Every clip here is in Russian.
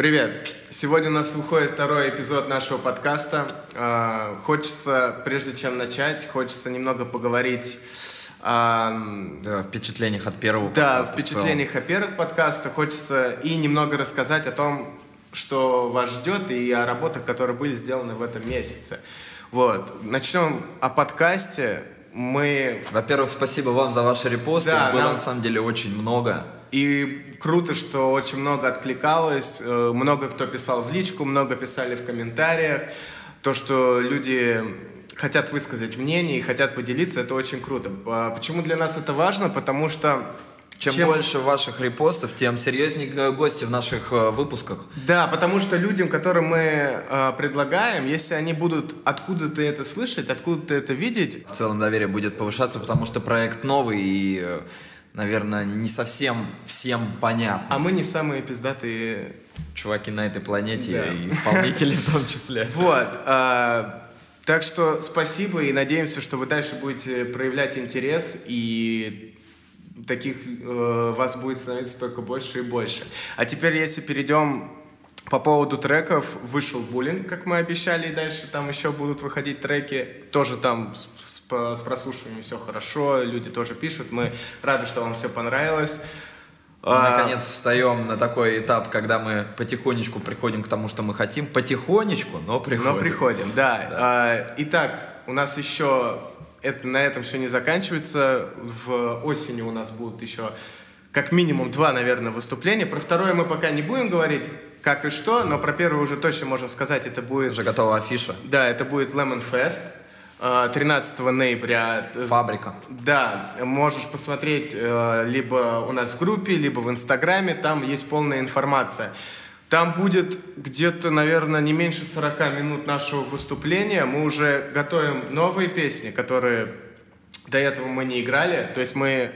Привет! Сегодня у нас выходит второй эпизод нашего подкаста. А, хочется, прежде чем начать, хочется немного поговорить о впечатлениях от первого да, подкаста. Да, впечатлениях о первых подкастах. Хочется и немного рассказать о том, что вас ждет, и о работах, которые были сделаны в этом месяце. Вот. Начнем о подкасте. Мы... Во-первых, спасибо вам за ваши репосты. Да, Было нам... на самом деле очень много. И круто, что очень много откликалось, э, много кто писал в личку, много писали в комментариях. То, что люди хотят высказать мнение и хотят поделиться, это очень круто. А почему для нас это важно? Потому что чем, чем больше ваших репостов, тем серьезнее гости в наших э, выпусках. Да, потому что людям, которым мы э, предлагаем, если они будут откуда-то это слышать, откуда-то это видеть... В целом доверие будет повышаться, потому что проект новый и... Наверное, не совсем всем понятно. А мы не самые пиздатые чуваки на этой планете да. и исполнители в том числе. Вот. А, так что спасибо и надеемся, что вы дальше будете проявлять интерес и таких э, вас будет становиться только больше и больше. А теперь, если перейдем по поводу треков, вышел буллинг, как мы обещали, и дальше там еще будут выходить треки. Тоже там с, с, с прослушиванием все хорошо, люди тоже пишут. Мы рады, что вам все понравилось. Мы, а, наконец, встаем на такой этап, когда мы потихонечку приходим к тому, что мы хотим. Потихонечку, но приходим. Но приходим, да. да. А, итак, у нас еще это, на этом все не заканчивается. В осенью у нас будут еще как минимум два, наверное, выступления. Про второе мы пока не будем говорить, как и что, но про первое уже точно можно сказать, это будет... Уже готова афиша. Да, это будет Lemon Fest. 13 ноября. Фабрика. Да, можешь посмотреть э, либо у нас в группе, либо в Инстаграме, там есть полная информация. Там будет где-то, наверное, не меньше 40 минут нашего выступления. Мы уже готовим новые песни, которые до этого мы не играли. То есть мы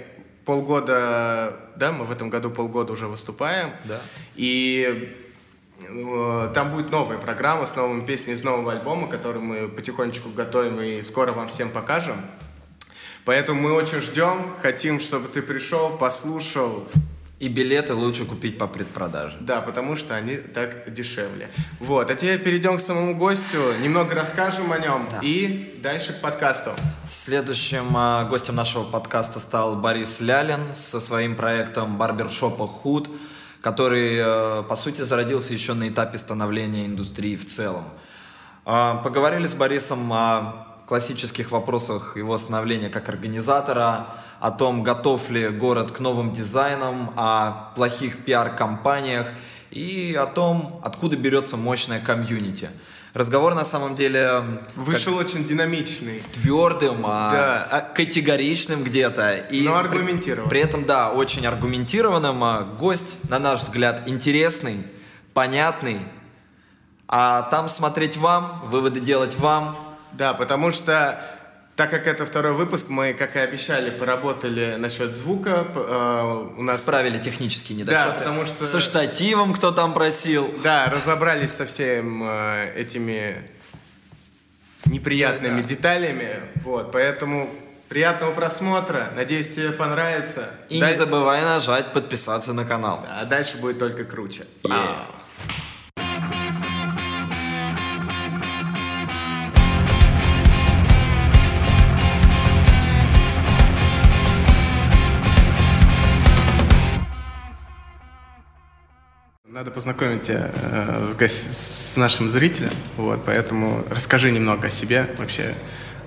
полгода, да, мы в этом году полгода уже выступаем. Да. И там будет новая программа с новыми песнями из нового альбома, который мы потихонечку готовим и скоро вам всем покажем. Поэтому мы очень ждем, хотим, чтобы ты пришел, послушал, и билеты лучше купить по предпродаже. Да, потому что они так дешевле. Вот, а теперь перейдем к самому гостю, немного расскажем о нем да. и дальше к подкасту. Следующим э, гостем нашего подкаста стал Борис Лялин со своим проектом барбершопа Худ, который, э, по сути, зародился еще на этапе становления индустрии в целом. Э, поговорили с Борисом о классических вопросах его становления как организатора, о том, готов ли город к новым дизайнам, о плохих пиар-компаниях и о том, откуда берется мощная комьюнити. Разговор на самом деле вышел очень динамичный, твердым, а да. а категоричным где-то и но аргументированным. При, при этом да, очень аргументированным. А гость, на наш взгляд, интересный, понятный. А там смотреть вам, выводы делать вам. Да, потому что так как это второй выпуск, мы, как и обещали, поработали насчет звука. Э, у нас справили технические недочеты. Да, потому что со штативом кто там просил. Да, разобрались со всеми э, этими неприятными да. деталями. Вот, поэтому приятного просмотра. Надеюсь, тебе понравится. И Дай... не забывай нажать подписаться на канал. А дальше будет только круче. Yeah. Надо познакомить тебя э, с, гость... с нашим зрителем, вот, поэтому расскажи немного о себе вообще.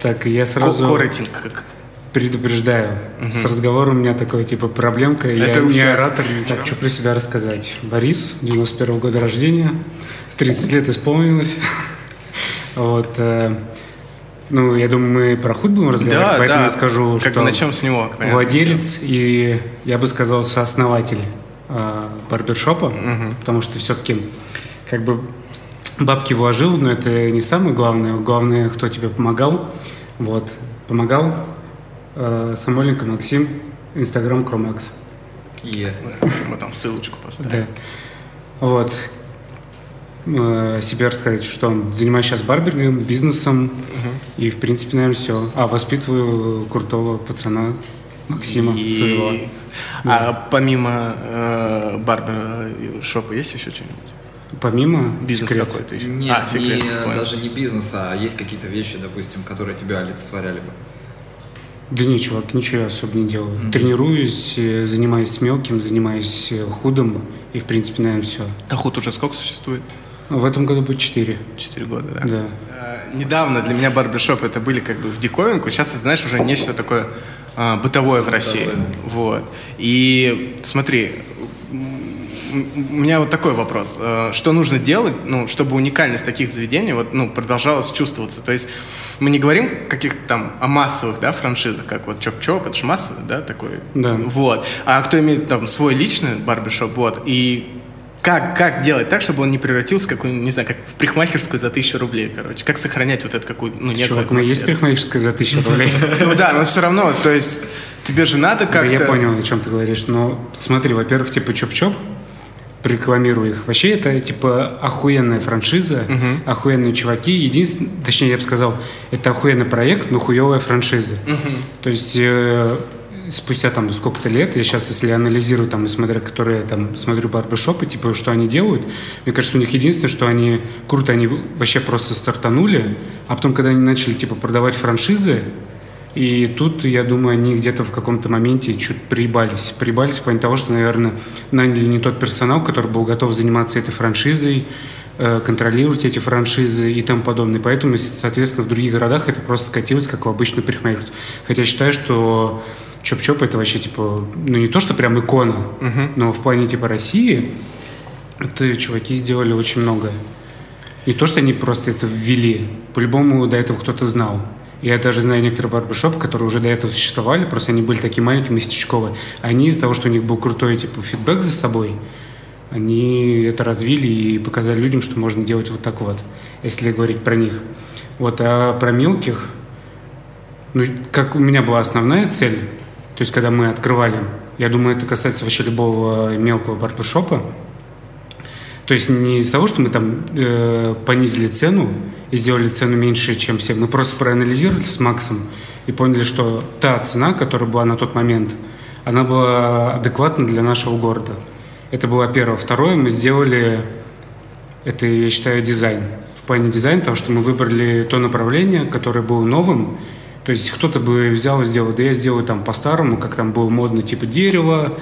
Так, я сразу коротенько как. предупреждаю. Угу. С разговором у меня такой, типа, проблемка. Это я не оратор, так, что про себя рассказать. Борис, 91 -го года рождения, 30 лет исполнилось. Вот, э, ну, я думаю, мы про худ будем разговаривать, да, поэтому да. я скажу, как что начнем с него. Владелец и, я бы сказал, сооснователь э, барбершопа, угу. потому что все-таки как бы бабки вложил, но это не самое главное. Главное, кто тебе помогал. Вот, помогал э, Самойленко Максим, Инстаграм Кромакс. Yeah. Мы там ссылочку поставим. Да. Вот. Э, себе рассказать, что занимаюсь сейчас барбингом, бизнесом. Угу. И, в принципе, наверное, все. А воспитываю крутого пацана Максима и... своего. А помимо э, барбера шопа есть еще что-нибудь? Помимо Бизнес секрет. какой-то еще. Нет, а, секрет, не, понял. даже не бизнеса, а есть какие-то вещи, допустим, которые тебя олицетворяли бы. Да не, чувак, ничего я особо не делаю. Тренируюсь, э, занимаюсь мелким, занимаюсь э, худым, и, в принципе, наверное, все. А худ уже сколько существует? В этом году будет 4. Четыре года, да? Да. Э, Недавно для меня барбершоп это были как бы в диковинку. Сейчас, это, знаешь, уже нечто такое а, бытовое в России. Вот. И смотри, у меня вот такой вопрос. Э, Что нужно делать, ну, чтобы уникальность таких заведений вот, ну, продолжалась чувствоваться? То есть мы не говорим каких-то там о массовых да, франшизах, как вот Чоп-Чоп, это же массовый, да, такой? Да. Вот. А кто имеет там свой личный барбершоп, вот, и как, как делать так, чтобы он не превратился в какую не знаю, как в парикмахерскую за тысячу рублей, короче? Как сохранять вот эту какую ну, некую Чувак, у меня есть парикмахерская за 1000 рублей. Ну да, но все равно, то есть тебе же надо Да, как-то... я понял, о чем ты говоришь. Но смотри, во-первых, типа Чоп-Чоп, рекламирую их. Вообще это типа охуенная франшиза, охуенные чуваки. Единственное, точнее, я бы сказал, это охуенный проект, но хуевая франшиза. То есть э, спустя там сколько-то лет, я сейчас, если анализирую там и смотря, которые там смотрю барбершопы, типа, что они делают, мне кажется, у них единственное, что они круто, они вообще просто стартанули, а потом, когда они начали типа продавать франшизы, и тут, я думаю, они где-то в каком-то моменте чуть приебались. Приебались в плане того, что, наверное, наняли не тот персонал, который был готов заниматься этой франшизой, э, контролировать эти франшизы и тому подобное. Поэтому, соответственно, в других городах это просто скатилось, как в обычную парикмахерскую. Хотя считаю, что Чоп-Чоп это вообще, типа, ну не то, что прям икона, но в плане, типа, России это чуваки сделали очень много. Не то, что они просто это ввели. По-любому до этого кто-то знал. Я даже знаю некоторые барбершопы, которые уже до этого существовали, просто они были такие маленькие, местечковые. Они из-за того, что у них был крутой типа фидбэк за собой, они это развили и показали людям, что можно делать вот так вот, если говорить про них. Вот, а про мелких, ну, как у меня была основная цель, то есть, когда мы открывали, я думаю, это касается вообще любого мелкого барбершопа, то есть не из того, что мы там э, понизили цену и сделали цену меньше, чем все. Мы просто проанализировали с Максом и поняли, что та цена, которая была на тот момент, она была адекватна для нашего города. Это было первое. Второе, мы сделали, это, я считаю, дизайн. В плане дизайна, потому что мы выбрали то направление, которое было новым. То есть кто-то бы взял и сделал, да я сделаю там по-старому, как там было модно, типа дерево,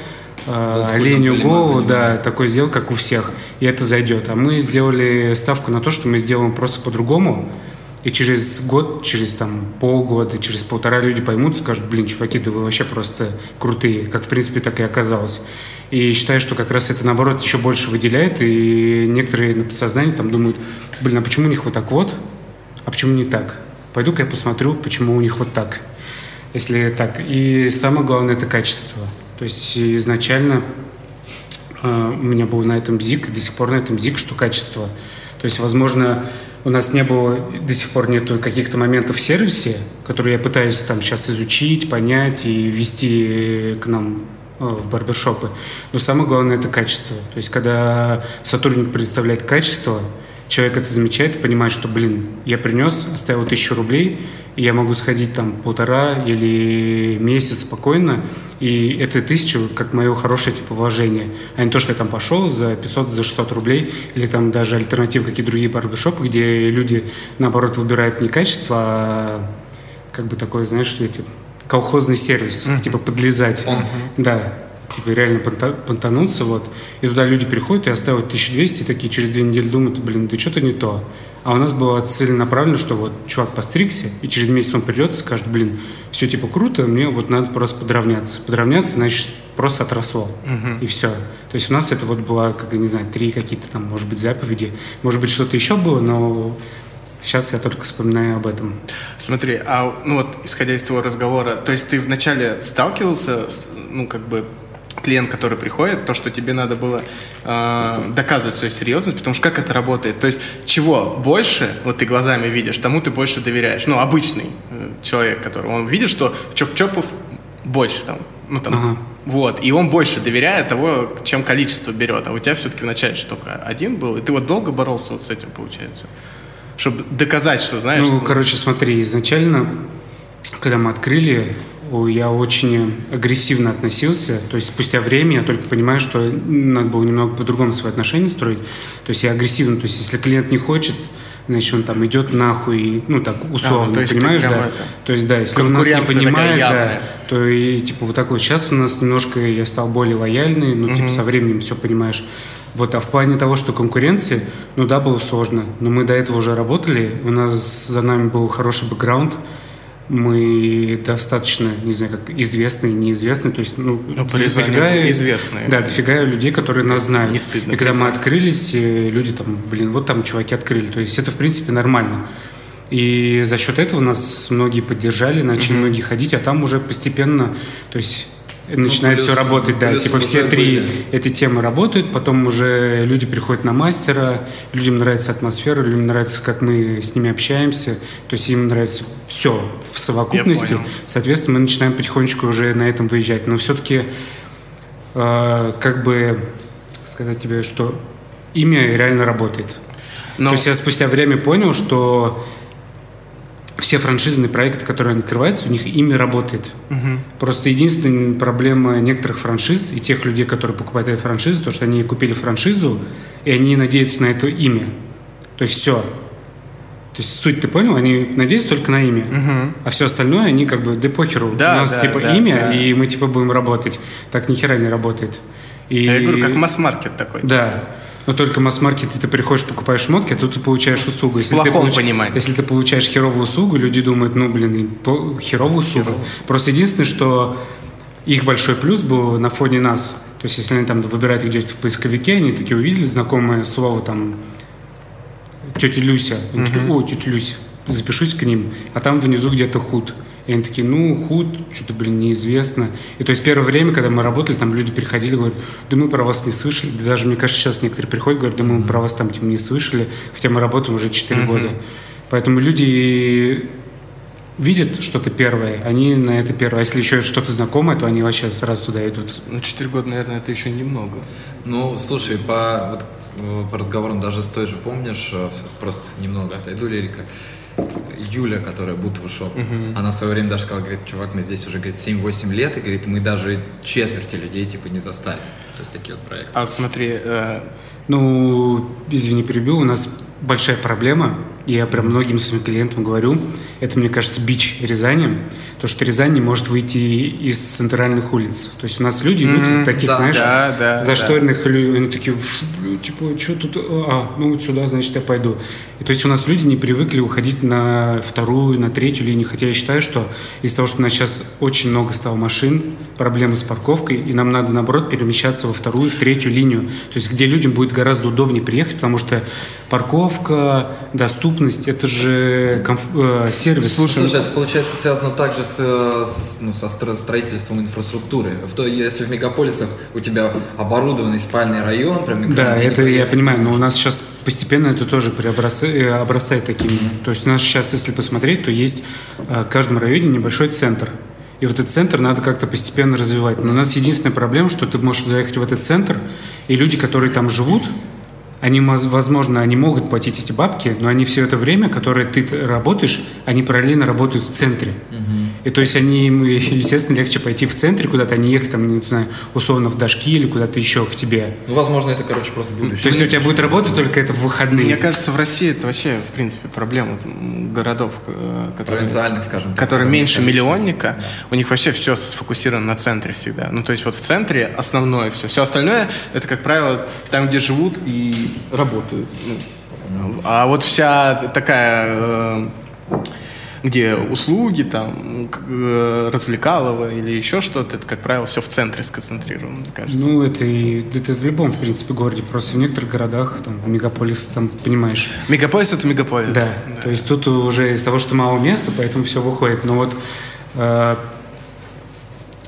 Олдскульно оленю голову, да, такой сделал, как у всех, и это зайдет. А мы сделали ставку на то, что мы сделаем просто по-другому, и через год, через там полгода, через полтора люди поймут, скажут, блин, чуваки, да вы вообще просто крутые, как в принципе так и оказалось. И считаю, что как раз это наоборот еще больше выделяет, и некоторые на подсознании там думают, блин, а почему у них вот так вот, а почему не так? Пойду-ка я посмотрю, почему у них вот так, если так. И самое главное это качество. То есть изначально э, у меня был на этом ЗИК, и до сих пор на этом ЗИК, что качество. То есть, возможно, у нас не было, до сих пор нету каких-то моментов в сервисе, которые я пытаюсь там сейчас изучить, понять и ввести к нам э, в барбершопы. Но самое главное это качество. То есть, когда сотрудник представляет качество, человек это замечает и понимает, что, блин, я принес, оставил тысячу рублей, и я могу сходить там полтора или месяц спокойно, и это тысячу как мое хорошее типа вложение, а не то, что я там пошел за 500, за 600 рублей, или там даже альтернатив какие другие барбершопы, где люди, наоборот, выбирают не качество, а как бы такой, знаешь, эти, колхозный сервис, типа подлезать. Да, типа реально понта- понтануться, вот. И туда люди приходят и оставят 1200, и такие через две недели думают, блин, да что-то не то. А у нас было целенаправленно, что вот чувак постригся, и через месяц он придет и скажет, блин, все типа круто, мне вот надо просто подравняться. Подравняться, значит, просто отросло. И все. То есть у нас это вот было, как, я не знаю, три какие-то там, может быть, заповеди. Может быть, что-то еще было, но сейчас я только вспоминаю об этом. Смотри, а ну вот, исходя из твоего разговора, то есть ты вначале сталкивался с, ну, как бы, клиент, который приходит, то, что тебе надо было э, доказывать свою серьезность, потому что как это работает? То есть чего больше, вот ты глазами видишь, тому ты больше доверяешь. Ну, обычный э, человек, который, он видит, что Чоп-Чопов больше там, ну там, Ага. вот, и он больше доверяет того, чем количество берет, а у тебя все-таки вначале только один был, и ты вот долго боролся вот с этим, получается? Чтобы доказать, что знаешь... Ну, короче, смотри, изначально, когда мы открыли, я очень агрессивно относился. То есть спустя время я только понимаю, что надо было немного по-другому свои отношения строить. То есть я агрессивно, то есть если клиент не хочет, значит, он там идет нахуй, ну так условно, а, то есть понимаешь, да? Это... То есть да, если он нас не понимает, да, то и типа вот такой. Сейчас у нас немножко я стал более лояльный, ну угу. типа со временем все понимаешь. Вот, а в плане того, что конкуренции, ну да, было сложно, но мы до этого уже работали, у нас за нами был хороший бэкграунд, мы достаточно, не знаю, как известные, неизвестные, то есть, ну, ну дофига, известные. Да, дофига людей, которые нас знают. Не стыдно. И когда мы открылись, э, люди там, блин, вот там чуваки открыли, то есть это, в принципе, нормально. И за счет этого нас многие поддержали, начали mm-hmm. многие ходить, а там уже постепенно, то есть начинает ну, плюс, все работать, да, типа все три были. эти темы работают, потом уже люди приходят на мастера, людям нравится атмосфера, людям нравится, как мы с ними общаемся, то есть им нравится все в совокупности, соответственно, мы начинаем потихонечку уже на этом выезжать, но все-таки э, как бы сказать тебе, что имя реально работает. Но... То есть я спустя время понял, что все франшизные проекты, которые открываются, у них имя работает. Угу. Просто единственная проблема некоторых франшиз и тех людей, которые покупают эти франшизы, то, что они купили франшизу, и они надеются на это имя. То есть все. То есть суть ты понял? Они надеются только на имя. Угу. А все остальное они как бы, да похеру. Да, У нас да, типа да, имя, да. и мы типа будем работать. Так ни хера не работает. И... Я говорю, как масс-маркет такой. Да. Но только масс-маркет, ты приходишь, покупаешь шмотки, а тут ты получаешь услугу. Если в плохом ты получ... понимании. Если ты получаешь херовую услугу, люди думают, ну, блин, херовую услугу. Херово. Просто единственное, что их большой плюс был на фоне нас. То есть, если они там выбирают где-то в поисковике, они такие увидели знакомое слово там тетя Люся. Они uh-huh. такие, о, тетя Люся, запишусь к ним. А там внизу где-то худ. И они такие, ну, худ, что-то, блин, неизвестно. И то есть первое время, когда мы работали, там люди приходили, говорят, да мы про вас не слышали. Да даже, мне кажется, сейчас некоторые приходят, говорят, да мы про вас там типа, не слышали, хотя мы работаем уже 4 mm-hmm. года. Поэтому люди видят что-то первое, они на это первое. А если еще что-то знакомое, то они вообще сразу туда идут. Ну, 4 года, наверное, это еще немного. Ну, слушай, по, вот, э, по разговорам даже с той же, помнишь, э, просто немного отойду лирика, Юля, которая Бутва Шоп, угу. она в свое время даже сказала, говорит, чувак, мы здесь уже, говорит, 7-8 лет, и, говорит, мы даже четверти людей, типа, не застали. То есть такие вот проекты. А вот смотри, э... ну, извини, перебил, у нас большая проблема, я прям многим своим клиентам говорю, это, мне кажется, бич Рязани, то, что Рязань не может выйти из центральных улиц. То есть у нас люди идут mm-hmm, таких, да, знаешь, да, да, зашторенных, да. они такие, типа, что тут, а, ну вот сюда, значит, я пойду. И то есть у нас люди не привыкли уходить на вторую, на третью линию, хотя я считаю, что из-за того, что у нас сейчас очень много стало машин, проблемы с парковкой, и нам надо, наоборот, перемещаться во вторую, в третью линию, то есть где людям будет гораздо удобнее приехать, потому что парковка, доступность, это же комф... э, сервис. Слушай, Слушай, это получается связано также с, с, ну, со строительством инфраструктуры. В то, если в мегаполисах у тебя оборудованный спальный район, прям Да, это я понимаю, но у нас сейчас постепенно это тоже э, обрастает таким. Mm-hmm. То есть у нас сейчас, если посмотреть, то есть э, в каждом районе небольшой центр. И вот этот центр надо как-то постепенно развивать. Но у нас единственная проблема, что ты можешь заехать в этот центр, и люди, которые там живут, они, возможно, они могут платить эти бабки, но они все это время, которое ты работаешь, они параллельно работают в центре. Угу. И то есть они, естественно, легче пойти в центре куда-то, а не ехать там, не знаю, условно в Дашки или куда-то еще к тебе. Ну, возможно, это, короче, просто будущее. То есть у тебя будет работать только это в выходные. Мне кажется, в России это вообще, в принципе, проблема городов, э, которые... Провинциальных, скажем так. Которые меньше миллионника, да. у них вообще все сфокусировано на центре всегда. Ну, то есть вот в центре основное все. Все остальное, это, как правило, там, где живут и работают. Ну, а вот вся такая... Э, где услуги, там, э, развлекалово или еще что-то, это, как правило, все в центре сконцентрировано, мне кажется. Ну, это, и, это в любом, в принципе, городе. Просто в некоторых городах, там, мегаполис, там, понимаешь. Мегаполис — это мегаполис. Да. да. То есть тут уже из того, что мало места, поэтому все выходит. Но вот э,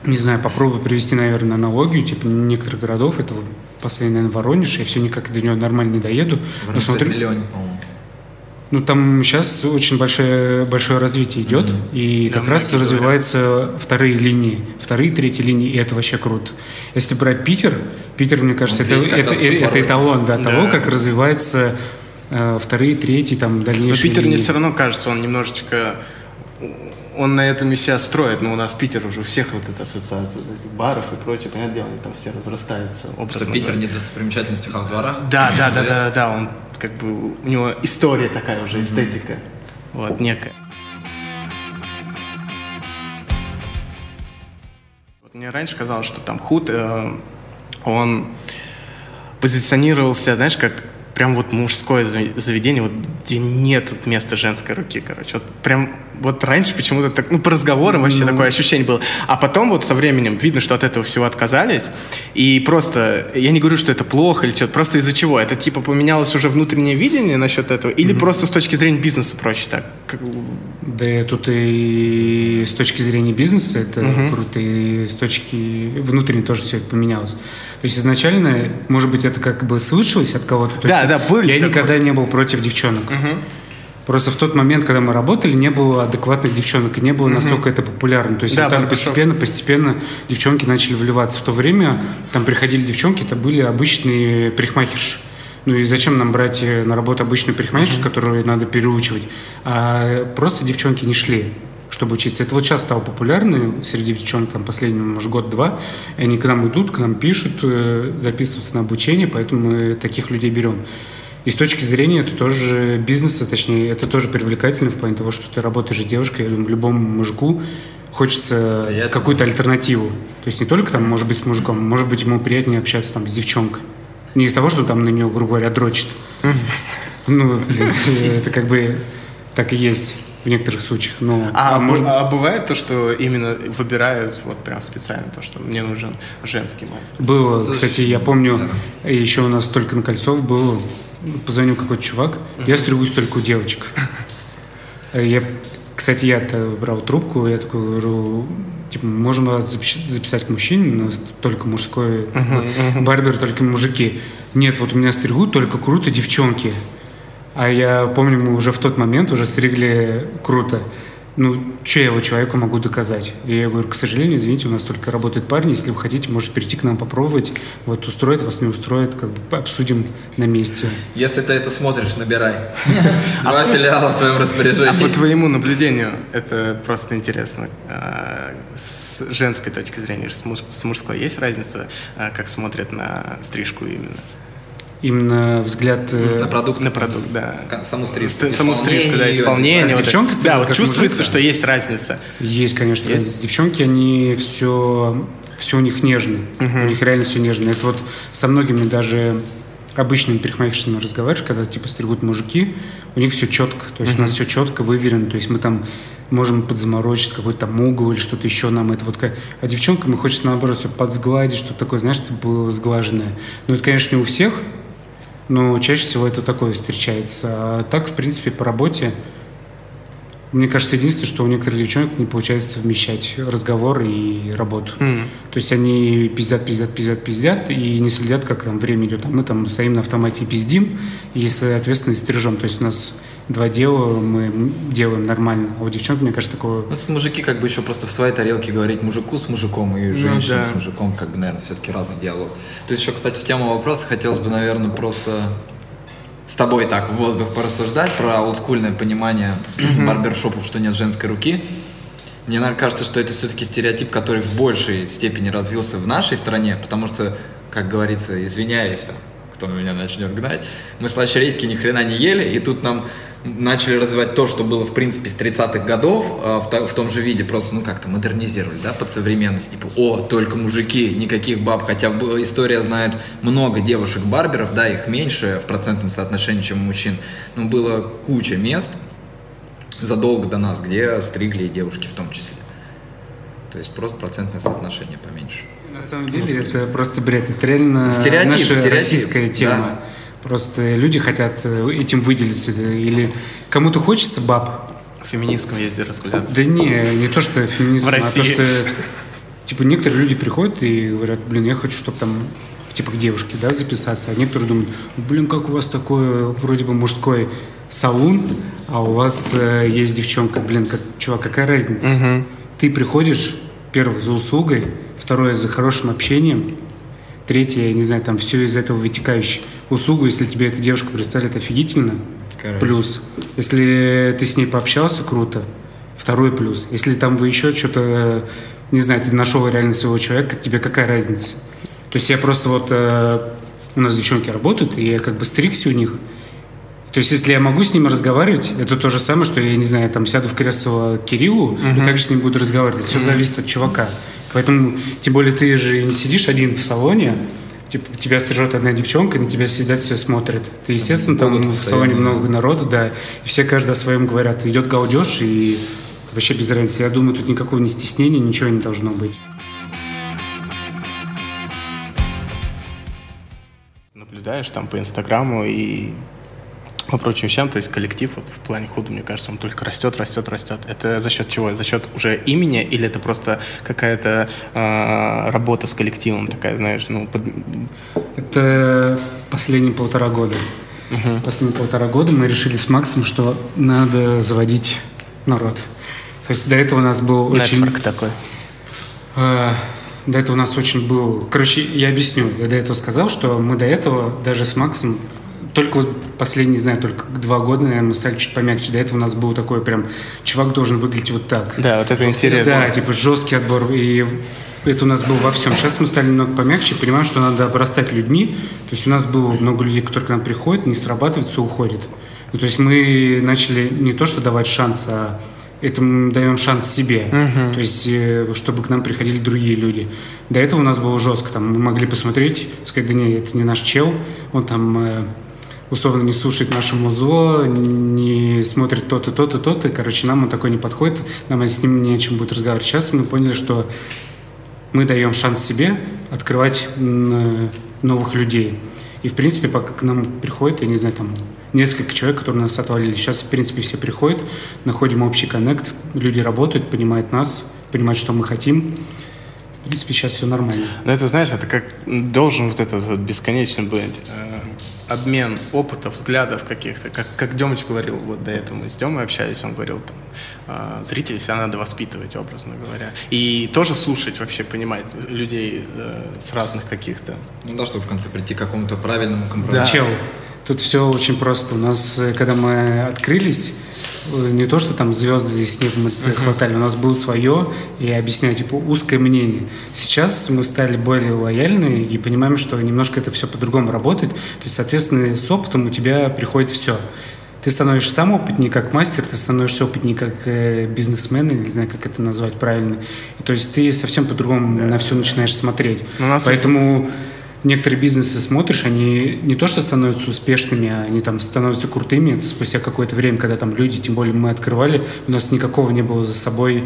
не знаю, попробую привести, наверное, аналогию, типа некоторых городов, это последний, наверное, Воронеж, я все никак до него нормально не доеду. Воронеж, смотрю... миллионник, по-моему. Ну, там сейчас очень большое, большое развитие идет, mm-hmm. и как раз развиваются говорят. вторые линии, вторые, третьи линии, и это вообще круто. Если брать Питер, Питер, мне кажется, это, это, это, это эталон да, да. того, как развивается э, вторые, третьи, там, дальнейшие Но Питер линии. мне все равно кажется, он немножечко он на этом и себя строит. Но у нас Питер уже у всех вот эта ассоциация этих баров и прочее, понятное дело, они там все разрастаются. Просто Питер не достопримечательности а в дворах. Да, да, да, да, да, он как бы, у него история такая уже, эстетика, вот, некая. Мне раньше казалось, что там худ, э, он позиционировался, знаешь, как прям вот мужское заведение, вот где нет места женской руки, короче. Вот прям вот раньше почему-то так, ну, по разговорам вообще ну... такое ощущение было. А потом вот со временем видно, что от этого всего отказались. И просто, я не говорю, что это плохо или что-то, просто из-за чего? Это типа поменялось уже внутреннее видение насчет этого? Или mm-hmm. просто с точки зрения бизнеса проще так? Да тут и с точки зрения бизнеса это mm-hmm. круто, и с точки внутренней тоже все это поменялось. То есть изначально, может быть, это как бы слышалось от кого-то. То да, да, были. Я никогда не был против девчонок. Угу. Просто в тот момент, когда мы работали, не было адекватных девчонок, и не было настолько это популярно. То есть да, так постепенно, постепенно девчонки начали вливаться. В то время там приходили девчонки, это были обычные парикмахерши. Ну и зачем нам брать э, на работу обычную парикмахершу, mm-hmm. которую надо переучивать? А просто девчонки не шли чтобы учиться. Это вот сейчас стало популярно среди девчонок, там, последний, может, год-два. И они к нам идут, к нам пишут, э, записываются на обучение, поэтому мы таких людей берем. И с точки зрения это тоже бизнеса, точнее, это тоже привлекательно в плане того, что ты работаешь с девушкой, я думаю, любому мужику хочется а какую-то альтернативу. То есть не только там, может быть, с мужиком, может быть, ему приятнее общаться там с девчонкой. Не из того, что там на нее, грубо говоря, дрочит. Ну, блин, это как бы так и есть в некоторых случаях. Но, а, а, может... а бывает то, что именно выбирают вот прям специально то, что мне нужен женский мастер? Было, кстати, я помню, да. еще у нас только на Кольцов был, позвонил какой-то чувак, uh-huh. я стригусь только у девочек. Я, кстати, я брал трубку, я такой говорю, типа, можем вас записать к мужчине, у нас только мужской uh-huh, uh-huh. барбер, только мужики. Нет, вот у меня стригут только круто девчонки. А я помню, мы уже в тот момент уже стригли круто. Ну, что я его человеку могу доказать? И я говорю, к сожалению, извините, у нас только работают парни, если вы хотите, можете прийти к нам попробовать. Вот устроит вас, не устроит, как бы обсудим на месте. Если ты это смотришь, набирай. Два филиала в твоем распоряжении. А по твоему наблюдению, это просто интересно. А, с женской точки зрения, с мужской есть разница, а, как смотрят на стрижку именно? Именно взгляд э, на продукт, на продукт, да, саму стрижку, саму стрижку, да, исполнение. Вот девчонки, вот, да, вот чувствуется, мужик, что есть разница. Есть, конечно, есть. разница. Девчонки, они все, все у них нежно, угу. у них реально все нежно. Это вот со многими даже обычными парикмахершами разговариваешь, когда типа стригут мужики, у них все четко, то есть угу. у нас все четко выверено, то есть мы там можем подзаморочить какой-то там угол или что-то еще нам это вот как... А девчонкам мы хочется наоборот все подсгладить, что-то такое, знаешь, чтобы было сглаженное. Ну, это, конечно, не у всех, но чаще всего это такое встречается. А так, в принципе, по работе, мне кажется, единственное, что у некоторых девчонок не получается совмещать разговор и работу. Mm. То есть они пиздят, пиздят, пиздят, пиздят и не следят, как там время идет. А мы там стоим на автомате и пиздим, и, соответственно, стрижем. То есть у нас два дела мы делаем нормально. А у девчонок, мне кажется, такого... Ну, мужики как бы еще просто в своей тарелке говорить мужику с мужиком и женщине ну, да. с мужиком, как бы, наверное, все-таки разный диалог. То есть еще, кстати, в тему вопроса хотелось бы, наверное, просто с тобой так в воздух порассуждать про олдскульное понимание барбершопов, что нет женской руки. Мне, наверное, кажется, что это все-таки стереотип, который в большей степени развился в нашей стране, потому что, как говорится, извиняюсь, там, кто меня начнет гнать, мы слащ редьки ни хрена не ели, и тут нам начали развивать то, что было, в принципе, с 30-х годов э, в, в том же виде, просто, ну, как-то модернизировали, да, под современность, типа, о, только мужики, никаких баб, хотя история знает много девушек-барберов, да, их меньше в процентном соотношении, чем мужчин, но было куча мест задолго до нас, где стригли и девушки в том числе. То есть просто процентное соотношение поменьше. На самом деле это просто бред, это реально стереотип, наша стереотип, российская тема. Да. Просто люди хотят э, этим выделиться. Или кому-то хочется баб. В феминистском езде раскуляться. Да не, не то, что феминизм, а то, что типа некоторые люди приходят и говорят, блин, я хочу, чтобы там типа к девушке, да, записаться. А некоторые думают, блин, как у вас такой вроде бы мужской салон, а у вас э, есть девчонка, блин, как, чувак, какая разница? Угу. Ты приходишь, первое, за услугой, второе, за хорошим общением, третье, я не знаю, там все из этого вытекающее услугу, если тебе эта девушка представляет офигительно. Короче. Плюс, если ты с ней пообщался, круто. второй плюс. Если там вы еще что-то, не знаю, ты нашел реально своего человека, тебе какая разница? То есть я просто вот, э, у нас девчонки работают, и я как бы стрикся у них. То есть если я могу с ними разговаривать, это то же самое, что я, не знаю, там сяду в кресло Кириллу uh-huh. и также с ним буду разговаривать. Все uh-huh. зависит от чувака. Поэтому, тем более, ты же не сидишь один в салоне, типа, тебя стрижет одна девчонка, на тебя сидят, все смотрят. Ты, естественно, там в салоне много народу, да, и все каждый о своем говорят. Идет гаудеж, и вообще без разницы. Я думаю, тут никакого не стеснения, ничего не должно быть. Наблюдаешь там по Инстаграму и по прочим вещам, то есть коллектив в плане худа, мне кажется, он только растет, растет, растет. Это за счет чего? За счет уже имени или это просто какая-то э, работа с коллективом такая, знаешь, ну... Под... Это последние полтора года. Угу. Последние полтора года мы решили с Максом, что надо заводить народ. То есть до этого у нас был Network очень... такой. Э, до этого у нас очень был... Короче, я объясню. Я до этого сказал, что мы до этого даже с Максом только вот последние, не знаю, только два года, наверное, мы стали чуть помягче. До этого у нас был такой прям, чувак должен выглядеть вот так. Да, вот это интересно. Да, типа жесткий отбор. И это у нас был во всем. Сейчас мы стали немного помягче, понимаем, что надо обрастать людьми. То есть у нас было много людей, которые к нам приходят, не срабатывают, все уходит. Ну, то есть мы начали не то, что давать шанс, а это мы даем шанс себе, uh-huh. то есть э, чтобы к нам приходили другие люди. До этого у нас было жестко, там мы могли посмотреть, сказать, да нет, это не наш чел, он там э, условно не слушает наше музло, не смотрит то-то, то-то, то-то. Короче, нам он такой не подходит, нам с ним не о чем будет разговаривать. Сейчас мы поняли, что мы даем шанс себе открывать новых людей. И, в принципе, пока к нам приходит, я не знаю, там несколько человек, которые нас отвалили. Сейчас, в принципе, все приходят, находим общий коннект, люди работают, понимают нас, понимают, что мы хотим. В принципе, сейчас все нормально. Но это, знаешь, это как должен вот этот вот бесконечный э, обмен опыта, взглядов каких-то. Как, как Демыч говорил, вот до этого мы с Демой общались, он говорил, там, э, зрителей всегда надо воспитывать, образно говоря. И тоже слушать, вообще понимать людей э, с разных каких-то. Ну да, чтобы в конце прийти к какому-то правильному компромиссу. Да. Чел, тут все очень просто. У нас, э, когда мы открылись, не то, что там звезды здесь uh-huh. хватали, у нас было свое, и объясняю, типа, узкое мнение. Сейчас мы стали более лояльны и понимаем, что немножко это все по-другому работает. То есть, соответственно, с опытом у тебя приходит все. Ты становишься сам опытнее как мастер, ты становишься опытнее как э, бизнесмен, или не знаю, как это назвать правильно. И, то есть ты совсем по-другому да. на все начинаешь смотреть. Поэтому... Это некоторые бизнесы смотришь, они не то что становятся успешными, а они там становятся крутыми. Это спустя какое-то время, когда там люди, тем более мы открывали, у нас никакого не было за собой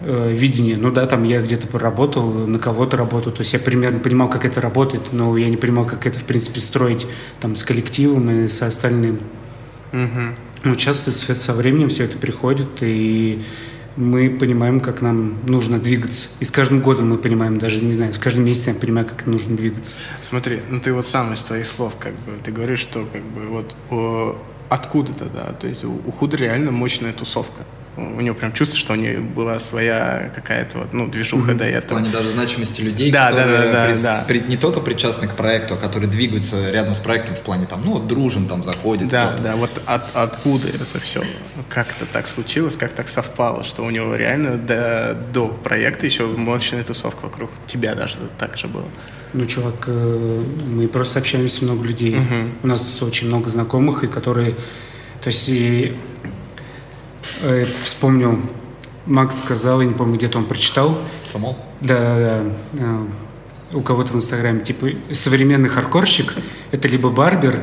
э, видения. Ну да, там я где-то поработал, на кого-то работал. То есть я примерно понимал, как это работает, но я не понимал, как это, в принципе, строить там с коллективом и со остальным. Угу. Ну, сейчас со, со временем все это приходит, и мы понимаем, как нам нужно двигаться. И с каждым годом мы понимаем, даже не знаю, с каждым месяцем я понимаю, как нужно двигаться. Смотри, ну ты вот сам из твоих слов, как бы, ты говоришь, что как бы вот откуда-то, да, то есть у, у Худа реально мощная тусовка у него прям чувство, что у него была своя какая-то вот, ну, движуха mm-hmm. до этого. В плане даже значимости людей, да, которые да, да, да, да. При, не только причастны к проекту, а которые двигаются рядом с проектом в плане там, ну, вот дружен, там, заходит. Да, кто-то. да, вот от, откуда это все? Как это так случилось, как так совпало, что у него реально до, до проекта еще мощная тусовка вокруг тебя даже так же было? Ну, чувак, э, мы просто общаемся с много людей. Uh-huh. У нас очень много знакомых, и которые... То есть и э, вспомнил, Макс сказал, я не помню, где-то он прочитал. Самол? Да, да, да. Э, у кого-то в Инстаграме, типа, современный хардкорщик – это либо барбер,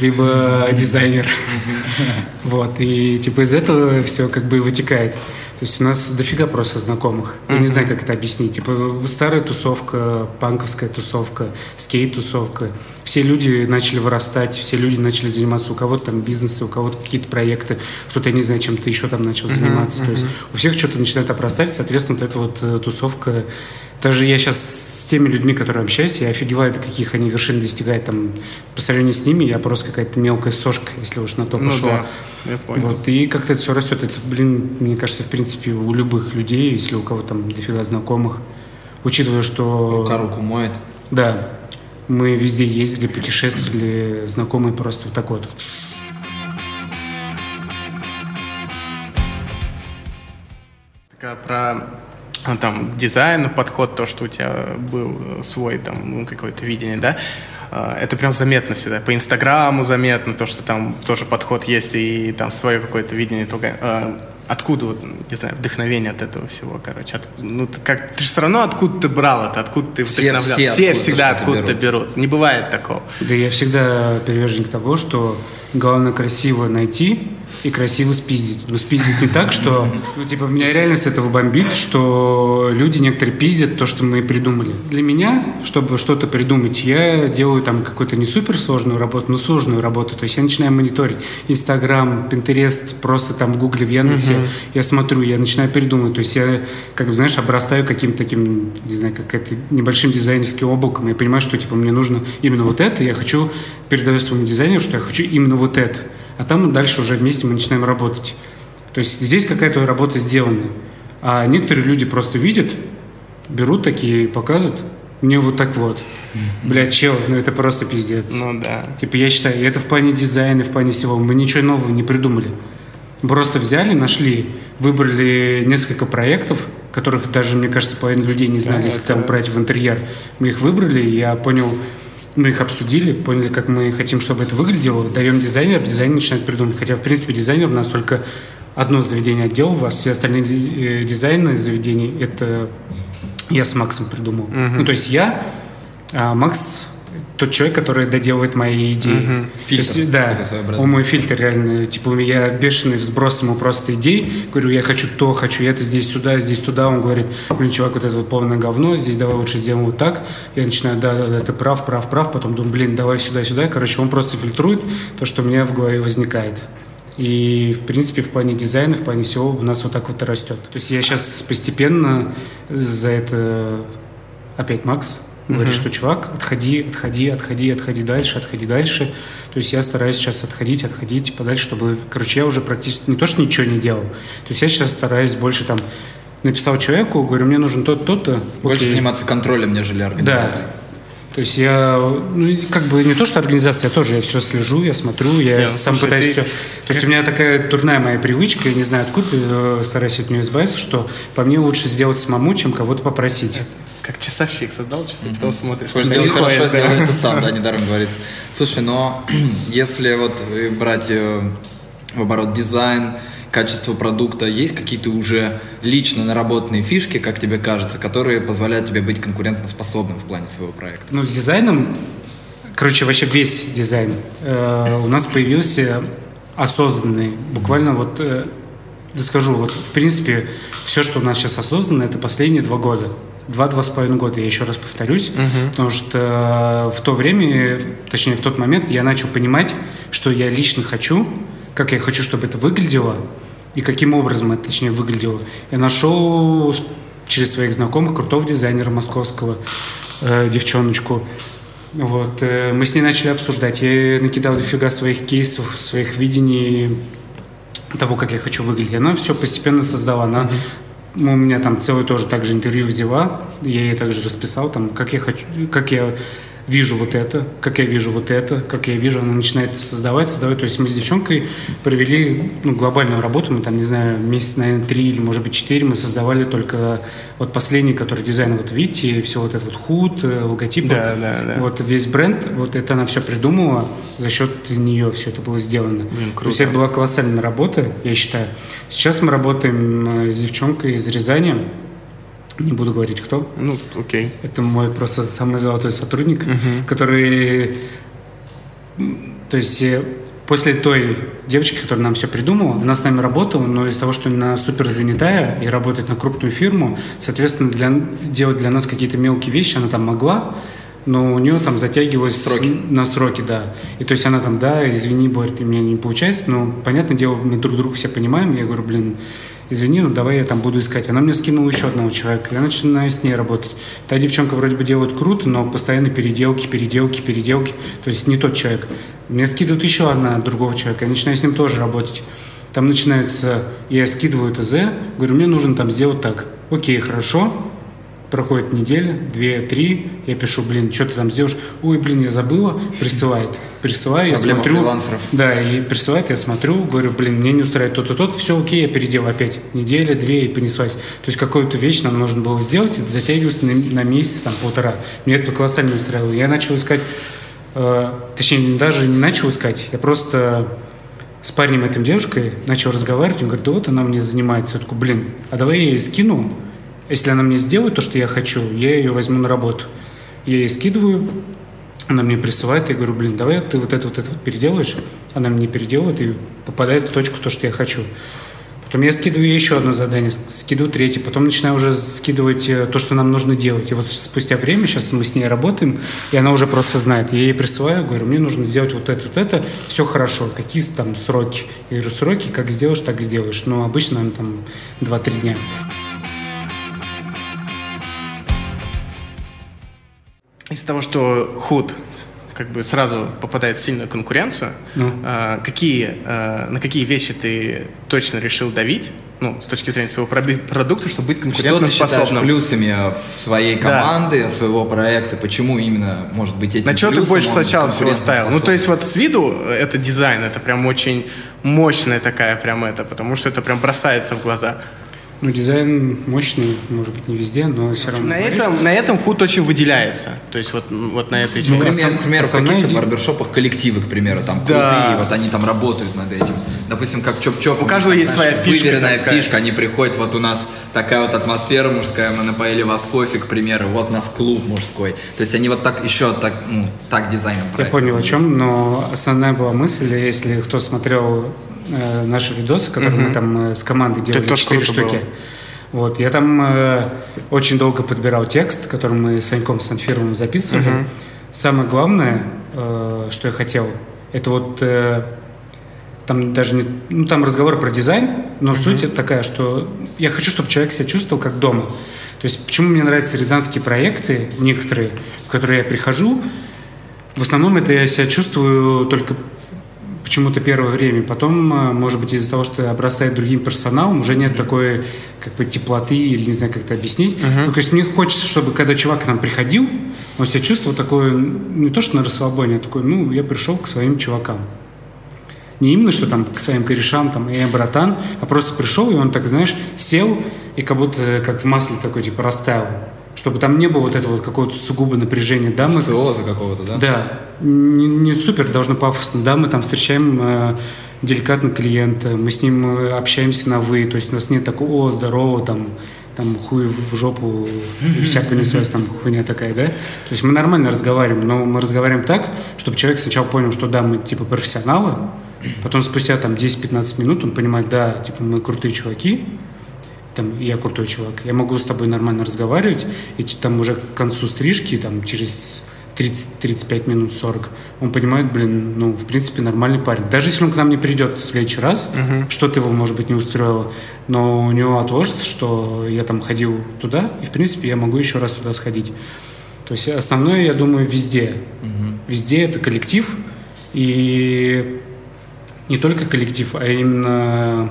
либо дизайнер. Вот, и типа из этого все как бы вытекает. То есть у нас дофига просто знакомых. Я не знаю, как это объяснить. Типа старая тусовка, панковская тусовка, скейт-тусовка. Все люди начали вырастать, все люди начали заниматься. У кого-то там бизнесы, у кого-то какие-то проекты, кто-то, я не знаю, чем-то еще там начал заниматься. То есть у всех что-то начинает обрастать, соответственно, вот эта вот э, тусовка. Даже я сейчас с теми людьми, которые общаюсь, я офигеваю, до каких они вершин достигают. Там, по сравнению с ними, я просто какая-то мелкая сошка, если уж на то ну, пошло. Да. Я понял. Вот, и как-то это все растет. Это, блин, мне кажется, в принципе, у любых людей, если у кого там дофига знакомых, учитывая, что... Рука руку моет. Да. Мы везде ездили, путешествовали, знакомые просто вот так вот. Про а, там дизайн, подход, то, что у тебя был свой там ну, какое-то видение, да, а, это прям заметно всегда. По Инстаграму заметно, то, что там тоже подход есть и там свое какое-то видение. Только, а, откуда, вот, не знаю, вдохновение от этого всего, короче? От, ну, ты, как, ты же все равно откуда ты брал это, откуда ты все, вдохновлял. Все, все всегда откуда-то берут. берут. Не бывает такого. Да я всегда приверженник того, что главное красиво найти и красиво спиздить. Но спиздить не так, что... Ну, типа, меня реально с этого бомбит, что люди некоторые пиздят то, что мы придумали. Для меня, чтобы что-то придумать, я делаю там какую-то не суперсложную работу, но сложную работу. То есть я начинаю мониторить Инстаграм, Пинтерест, просто там в Гугле, в Яндексе. Uh-huh. Я смотрю, я начинаю передумывать. То есть я, как бы, знаешь, обрастаю каким-то таким, не знаю, как это, небольшим дизайнерским облаком. Я понимаю, что, типа, мне нужно именно вот это. Я хочу передаю своему дизайнеру, что я хочу именно вот это а там дальше уже вместе мы начинаем работать. То есть здесь какая-то работа сделана. А некоторые люди просто видят, берут такие, показывают, мне вот так вот. Бля, чел, ну это просто пиздец. Ну да. Типа я считаю, это в плане дизайна, в плане всего. Мы ничего нового не придумали. Просто взяли, нашли, выбрали несколько проектов, которых даже, мне кажется, половина людей не знали, да, если это... там брать в интерьер. Мы их выбрали, и я понял, мы их обсудили, поняли, как мы хотим, чтобы это выглядело, даем дизайнер, дизайнер начинает придумывать. Хотя, в принципе, дизайнер у нас только одно заведение отдел, у вас все остальные э, дизайны заведений, это я с Максом придумал. Uh-huh. Ну, то есть я, а Макс тот человек, который доделывает мои идеи. Угу. Фильтр. Есть, да, он мой фильтр реально. Типа я бешеный взброс ему просто идей. Говорю, я хочу то, хочу это, здесь сюда, здесь туда. Он говорит, блин, чувак, вот это вот полное говно, здесь давай лучше сделаем вот так. Я начинаю, да, да, да, ты прав, прав, прав. Потом думаю, блин, давай сюда, сюда. Короче, он просто фильтрует то, что у меня в голове возникает. И, в принципе, в плане дизайна, в плане всего у нас вот так вот и растет. То есть я сейчас постепенно за это... Опять Макс, Говорит, что чувак, отходи, отходи, отходи, отходи дальше, отходи дальше. То есть я стараюсь сейчас отходить, отходить подальше, чтобы, короче, я уже практически не то, что ничего не делал. То есть я сейчас стараюсь больше там написал человеку, говорю, мне нужен тот, тот-то. Больше окей. заниматься контролем, нежели организацией. Да. То есть я, ну, как бы не то, что организация, я тоже я все слежу, я смотрю, я Нет, сам слушай, пытаюсь ты... все. То есть у меня такая дурная моя привычка, я не знаю откуда, э, стараюсь от нее избавиться, что по мне лучше сделать самому, чем кого-то попросить как часовщик создал часы, потом смотришь. Хочешь сделать хорошо, да. сделай это сам, да, недаром говорится. Слушай, но если вот брать э, в оборот дизайн, качество продукта, есть какие-то уже лично наработанные фишки, как тебе кажется, которые позволяют тебе быть конкурентоспособным в плане своего проекта? Ну, с дизайном, короче, вообще весь дизайн э, у нас появился осознанный. Буквально вот, э, скажу, вот в принципе все, что у нас сейчас осознанно, это последние два года два-два с половиной года, я еще раз повторюсь, uh-huh. потому что в то время, точнее в тот момент я начал понимать, что я лично хочу, как я хочу, чтобы это выглядело, и каким образом это, точнее, выглядело. Я нашел через своих знакомых крутого дизайнера московского, э, девчоночку, вот, э, мы с ней начали обсуждать. Я накидал дофига своих кейсов, своих видений того, как я хочу выглядеть. Она все постепенно создала. Она uh-huh у меня там целый тоже также интервью взяла, я ей также расписал, там, как я хочу, как я вижу вот это, как я вижу вот это, как я вижу, она начинает создавать, создавать. То есть мы с девчонкой провели ну, глобальную работу, мы там, не знаю, месяц, наверное, три или, может быть, четыре мы создавали только вот последний, который дизайн, вот видите, все вот этот вот худ, э, логотип, да, да, да. вот весь бренд, вот это она все придумала, за счет нее все это было сделано. Блин, круто. То есть это была колоссальная работа, я считаю. Сейчас мы работаем э, с девчонкой из Рязани, не буду говорить кто. Ну, окей. Это мой просто самый золотой сотрудник, uh-huh. который, то есть э, после той девочки, которая нам все придумала, она с нами работала, но из-за того, что она супер занятая и работает на крупную фирму, соответственно, для, делать для нас какие-то мелкие вещи она там могла, но у нее там затягивалось сроки. на сроки, да. И то есть она там, да, извини, Борь, у меня не получается, но, понятное дело, мы друг друга все понимаем. Я говорю, блин, извини, ну давай я там буду искать. Она мне скинула еще одного человека, я начинаю с ней работать. Та девчонка вроде бы делает круто, но постоянно переделки, переделки, переделки. То есть не тот человек. Мне скидывают еще одна другого человека, я начинаю с ним тоже работать. Там начинается, я скидываю ТЗ, говорю, мне нужно там сделать так. Окей, хорошо. Проходит неделя, две, три, я пишу, блин, что ты там сделаешь? Ой, блин, я забыла, присылает. Присылаю, я Проблема смотрю. фрилансеров. Да, и присылает, я смотрю, говорю, блин, мне не устраивает то-то, то-то, все окей, я переделал опять. Неделя, две, и понеслась. То есть какую-то вещь нам нужно было сделать, это затягивалось на, на месяц, там, полтора. Мне это колоссально не устраивало. Я начал искать, э, точнее, даже не начал искать, я просто с парнем этим девушкой начал разговаривать, он говорит, да вот она мне занимается. Я такой, блин, а давай я ей скину, если она мне сделает то, что я хочу, я ее возьму на работу. Я ей скидываю, она мне присылает, я говорю, блин, давай ты вот это вот это вот переделаешь. Она мне переделывает и попадает в точку то, что я хочу. Потом я скидываю еще одно задание, скидываю третье, потом начинаю уже скидывать э, то, что нам нужно делать. И вот спустя время, сейчас мы с ней работаем, и она уже просто знает. Я ей присылаю, говорю, мне нужно сделать вот это, вот это, все хорошо, какие там сроки. Я говорю, сроки, как сделаешь, так сделаешь. Но обычно там 2-3 дня. Из-за того, что худ как бы сразу попадает в сильную конкуренцию, Ну. а, какие, а, на какие вещи ты точно решил давить, ну, с точки зрения своего продукта, чтобы быть Что ты конкурентоспособным? плюсами в своей Да. команды, своего проекта? Почему именно, может быть, эти На что ты больше сначала всего ставил? Ну, то есть вот с виду это дизайн, это прям очень мощная такая прям это, потому что это прям бросается в глаза. Ну, дизайн мощный, может быть, не везде, но все равно. На этом, на этом худ очень выделяется. То есть вот, вот на этой Ну, Ну, к примеру, к примеру, в каких-то иде- барбершопах коллективы, к примеру, там Да. крутые, вот они там работают над этим. Допустим, как Чоп-Чоп. У каждого них, есть знаешь, своя фишка, Выверенная фишка, они приходят, вот у нас такая вот атмосфера мужская, мы напоили вас кофе, к примеру, вот у нас клуб мужской. То есть они вот так еще так, ну, так дизайном Я понял, о чем, но основная была мысль, если кто смотрел э, наши видосы, которые мы там э, с командой делали, тоже четыре штуки. было. Вот, я там э, очень долго подбирал текст, который мы с Саньком Санфировым записывали. Самое главное, э, что я хотел, это вот э, там даже не, ну там разговор про дизайн, но суть такая, что я хочу, чтобы человек себя чувствовал как дома. То есть почему мне нравятся рязанские проекты, некоторые, в которые я прихожу, в основном это я себя чувствую только почему-то первое время. Потом, э, может быть, из-за того, что обрастает другим персоналом, уже нет такой как бы теплоты или не знаю, как это объяснить. Ну, то есть мне хочется, чтобы когда чувак к нам приходил, он себя чувствовал такой, не то что на расслабоне, а такой, ну, я пришел к своим чувакам. Не именно, что там к своим корешам, там, э, братан, а просто пришел, и он так, знаешь, сел, и как будто э, как в масле такой, типа, растаял. Чтобы там не было вот этого вот какого-то сугубо напряжения. Да, мы какого-то, да? да, не, не супер должно пафосно. Да, мы там встречаем э, деликатно клиента, мы с ним э, общаемся на «вы», то есть у нас нет такого «о, здорово», там, там хуй в жопу, и вся понеслась там хуйня такая, да? То есть мы нормально разговариваем, но мы разговариваем так, чтобы человек сначала понял, что да, мы типа профессионалы, потом спустя там 10-15 минут он понимает, да, типа мы крутые чуваки, там, я крутой чувак, я могу с тобой нормально разговаривать, и там уже к концу стрижки, там, через 30-35 минут, 40, он понимает, блин, ну, в принципе, нормальный парень. Даже если он к нам не придет в следующий раз, что-то его, может быть, не устроило, но у него отложится, что я там ходил туда, и, в принципе, я могу еще раз туда сходить. То есть основное, я думаю, везде. Везде это коллектив, и не только коллектив, а именно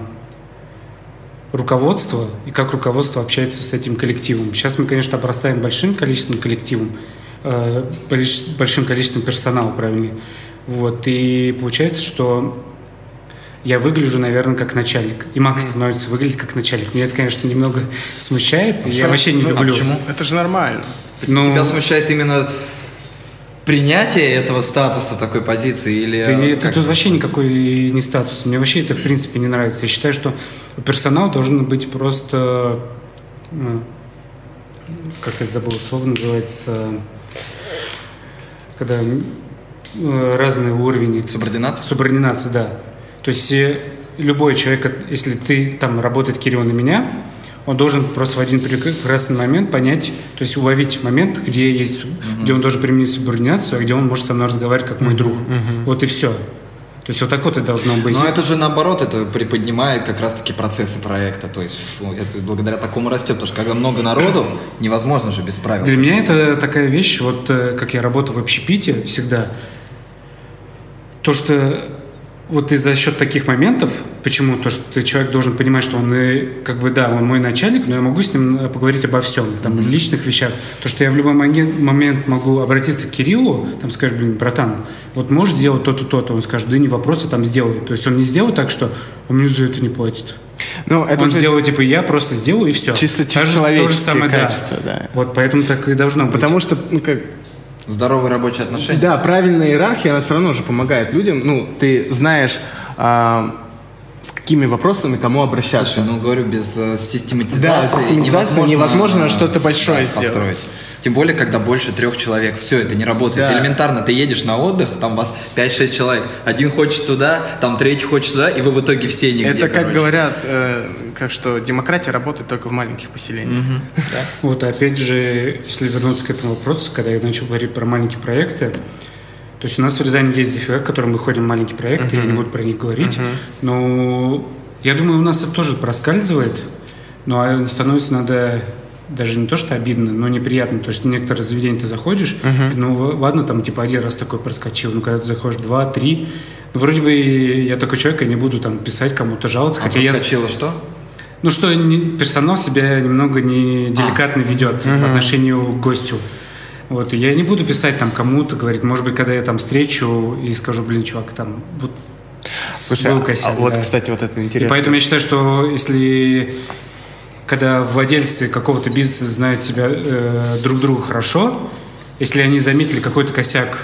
руководство и как руководство общается с этим коллективом. Сейчас мы, конечно, обрастаем большим количеством коллективом, э, большим количеством персонала, правильнее. Вот, и получается, что я выгляжу, наверное, как начальник. И Макс становится выглядеть как начальник. Меня это, конечно, немного смущает. я вообще не Ну, а люблю. почему? Это же нормально. Ну, Тебя смущает именно принятие этого статуса такой позиции или... Да э, это тут вообще никакой не статус. Мне вообще это в принципе не нравится. Я считаю, что персонал должен быть просто, ну, как это забыл слово называется, когда э, разные уровни. Субординация? Субординация, да. То есть э, любой человек, если ты там работает Кирилл на меня, он должен просто в один прекрасный момент понять, то есть уловить момент, где есть, суб- где он должен применить субординацию, а где он может со мной разговаривать как мой друг. Вот и все. То есть вот так вот и должно быть. Но это же наоборот, это приподнимает как раз-таки процессы проекта. То есть фу, это благодаря такому растет. Потому что когда много народу, невозможно же без правил. Для меня это такая вещь, вот э, как я работаю в общепите всегда, то, что вот и за счет таких моментов, почему то, что человек должен понимать, что он, и, как бы, да, он мой начальник, но я могу с ним э, поговорить обо всем, там, mm-hmm. личных вещах. То, что я в любой момент, могу обратиться к Кириллу, там, сказать, блин, братан, вот можешь сделать то-то, то-то, он скажет, да не вопрос, я там сделаю. То есть он не сделает так, что он мне за это не платит. Ну, это он сделает, типа, я просто сделаю, и все. Чисто человеческие то же самое, качества, да. да. Вот поэтому так и должно Потому быть. Потому что, ну, как, Здоровые рабочие отношения. Да, правильная иерархия, она все равно же помогает людям. Ну, ты знаешь, а, с какими вопросами кому обращаться. Слушай, ну говорю, без э, систематизации, да, систематизации невозможно, невозможно что-то большое да, построить. Тем более, когда больше трех человек. Все, это не работает. Да. Элементарно, ты едешь на отдых, там вас 5-6 человек. Один хочет туда, там третий хочет туда, и вы в итоге все нигде. Это, как короче. говорят, э, как что демократия работает только в маленьких поселениях. Угу. Да? Вот, опять же, если вернуться к этому вопросу, когда я начал говорить про маленькие проекты, то есть у нас в Рязани есть дофига, к которым выходим маленькие проекты, uh-huh. я не буду про них говорить. Uh-huh. Но я думаю, у нас это тоже проскальзывает, но становится надо даже не то, что обидно, но неприятно. То есть в некоторые заведения ты заходишь, uh-huh. ну ладно, там типа один раз такой проскочил, но когда ты заходишь два, три, ну вроде бы я такой человек, я не буду там писать кому-то жаловаться. А хотя проскочило я... что? Ну что не, персонал себя немного не деликатно а. ведет uh-huh. по отношению к гостю. Вот, и я не буду писать там кому-то, говорить, может быть, когда я там встречу и скажу, блин, чувак, там, вот Слушай, был косяк, а, а вот, да. кстати, вот это интересно. И поэтому я считаю, что если когда владельцы какого-то бизнеса знают себя э, друг друга хорошо, если они заметили какой-то косяк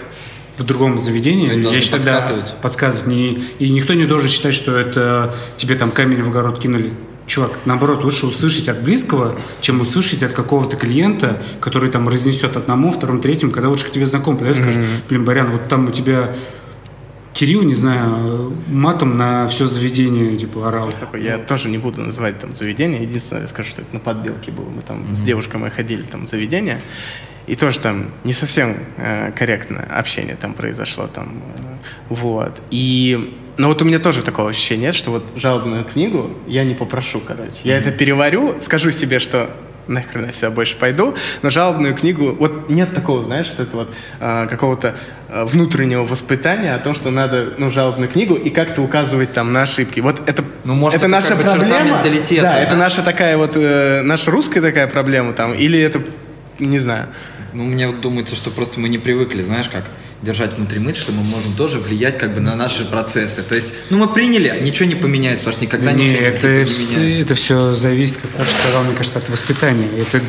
в другом заведении, я считаю, подсказывать. да, подсказывать. Не, и никто не должен считать, что это тебе там камень в огород кинули. Чувак, наоборот, лучше услышать от близкого, чем услышать от какого-то клиента, который там разнесет одному, второму, третьему, когда лучше к тебе знаком подойдет, mm-hmm. скажет, блин, Барян, вот там у тебя Кирилл, не знаю, матом на все заведение, типа, орал. Такой, я тоже не буду называть там заведение, единственное, скажу, что это на подбелке было. Мы там mm-hmm. с девушкой мы ходили там заведение, и тоже там не совсем э, корректно общение там произошло там, э, вот. И, но вот у меня тоже такого ощущения нет, что вот жалобную книгу я не попрошу, короче. Я mm-hmm. это переварю, скажу себе, что нахрен я сюда больше пойду, но жалобную книгу, вот нет такого, знаешь, вот это вот э, какого-то э, внутреннего воспитания о том, что надо, ну, жалобную книгу и как-то указывать там на ошибки. Вот это, ну, может, это, это наша как проблема. Менталитета, да, знаешь? это наша такая вот, э, наша русская такая проблема там, или это, не знаю. Ну, мне вот думается, что просто мы не привыкли, знаешь, как держать внутри мысль, что мы можем тоже влиять как бы на наши процессы. То есть, ну, мы приняли, ничего не поменяется, потому что никогда не, ничего это, не меняется. Это все зависит, как я сказал, мне кажется, от воспитания. Это, то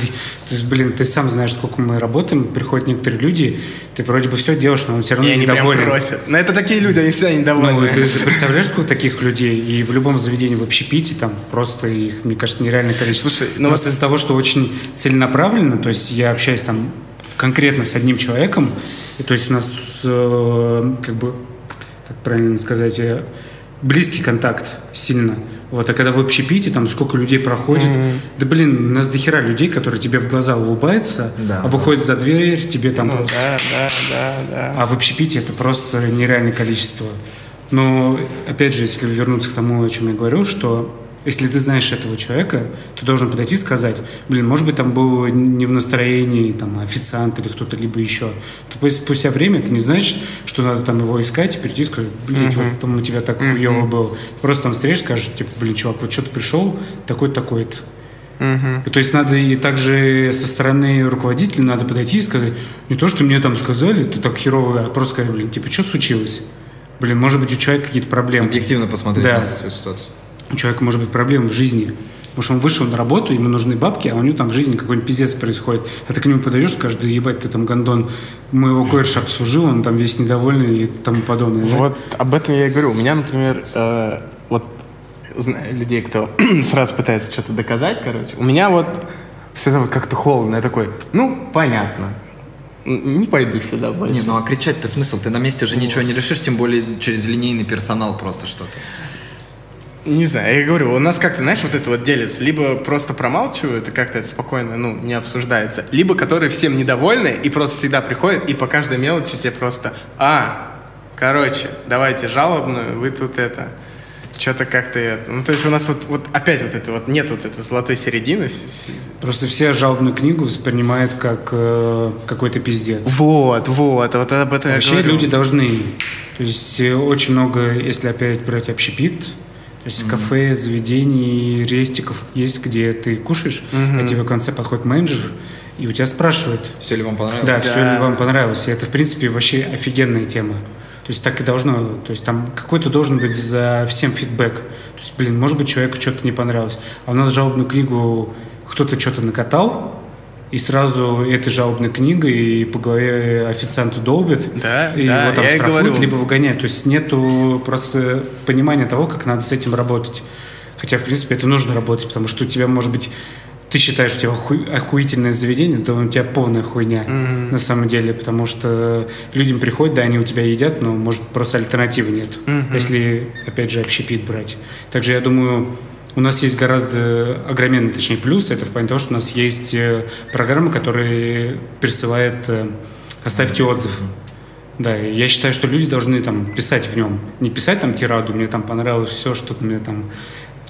есть, блин, ты сам знаешь, сколько мы работаем, приходят некоторые люди, ты вроде бы все делаешь, но он все равно и недоволен. просят. Но это такие люди, они всегда недовольны. Ну, ты, ты представляешь, сколько таких людей? И в любом заведении в общепите там просто их, мне кажется, нереальное количество. Слушай, ну просто вот... из-за того, что очень целенаправленно, то есть я общаюсь там конкретно с одним человеком, и то есть у нас э, как бы, как правильно сказать, э, близкий контакт сильно. Вот, а когда в общепите, там сколько людей проходит, mm-hmm. да блин, у нас дохера людей, которые тебе в глаза улыбаются, да. а выходят за дверь, тебе там... Ну, да, да, да, да. А в общепите это просто нереальное количество. Но, опять же, если вернуться к тому, о чем я говорю, что если ты знаешь этого человека, ты должен подойти и сказать, блин, может быть, там был не в настроении там, официант или кто-то либо еще. То спустя время ты не знаешь, что надо там его искать и прийти и сказать, блин, uh-huh. вот там у тебя так uh-huh. хуево было. Просто там встретишь, скажешь, типа, блин, чувак, вот что ты пришел, такой-то, такой-то. Uh-huh. то есть надо и также со стороны руководителя надо подойти и сказать, не то, что мне там сказали, ты так херово, а просто сказать, блин, типа, что случилось? Блин, может быть, у человека какие-то проблемы. Объективно посмотреть да. на эту ситуацию у человека может быть проблемы в жизни. Потому что он вышел на работу, ему нужны бабки, а у него там в жизни какой-нибудь пиздец происходит. А ты к нему подойдешь, скажешь, да ебать, ты там гондон, моего коерша обслужил, он там весь недовольный и тому подобное. Да? Вот об этом я и говорю. У меня, например, э, вот знаю людей, кто сразу пытается что-то доказать, короче. У меня вот всегда вот как-то холодно. Я такой, ну, понятно. Не пойду сюда больше. Не, ну а кричать-то смысл? Ты на месте же ничего не решишь, тем более через линейный персонал просто что-то. Не знаю, я говорю, у нас как-то, знаешь, вот это вот делится. Либо просто промалчивают, и как-то это спокойно, ну, не обсуждается. Либо которые всем недовольны, и просто всегда приходят, и по каждой мелочи тебе просто, а, короче, давайте жалобную, вы тут это, что-то как-то это. Ну, то есть у нас вот, вот опять вот это вот нет вот этой золотой середины. Просто все жалобную книгу воспринимают как э, какой-то пиздец. Вот, вот, вот об этом Вообще я говорю. люди должны. То есть э, очень много, если опять брать общепит, то есть mm-hmm. кафе, заведений, рестиков есть, где ты кушаешь, mm-hmm. а тебе в конце подходит менеджер, и у тебя спрашивают. Все ли вам понравилось? Да, да, все ли вам понравилось. И это, в принципе, вообще офигенная тема. То есть так и должно, то есть там какой-то должен быть за всем фидбэк. То есть, блин, может быть, человеку что-то не понравилось. А у нас жалобную книгу кто-то что-то накатал, и сразу этой жалобной книгой и по голове официанту долбит, да, и да, его там штрафуют, говорю. либо выгоняют. То есть нету просто понимания того, как надо с этим работать. Хотя, в принципе, это нужно работать, потому что у тебя может быть ты считаешь, у тебя оху... охуительное заведение, то у тебя полная хуйня mm-hmm. на самом деле, потому что людям приходят, да, они у тебя едят, но, может, просто альтернативы нет, mm-hmm. если, опять же, общепит брать. Также, я думаю, у нас есть гораздо огроменный, точнее, плюс, это в плане того, что у нас есть программа, которая присылает «Оставьте отзыв». Да, и я считаю, что люди должны там писать в нем. Не писать там тираду, мне там понравилось все, что мне там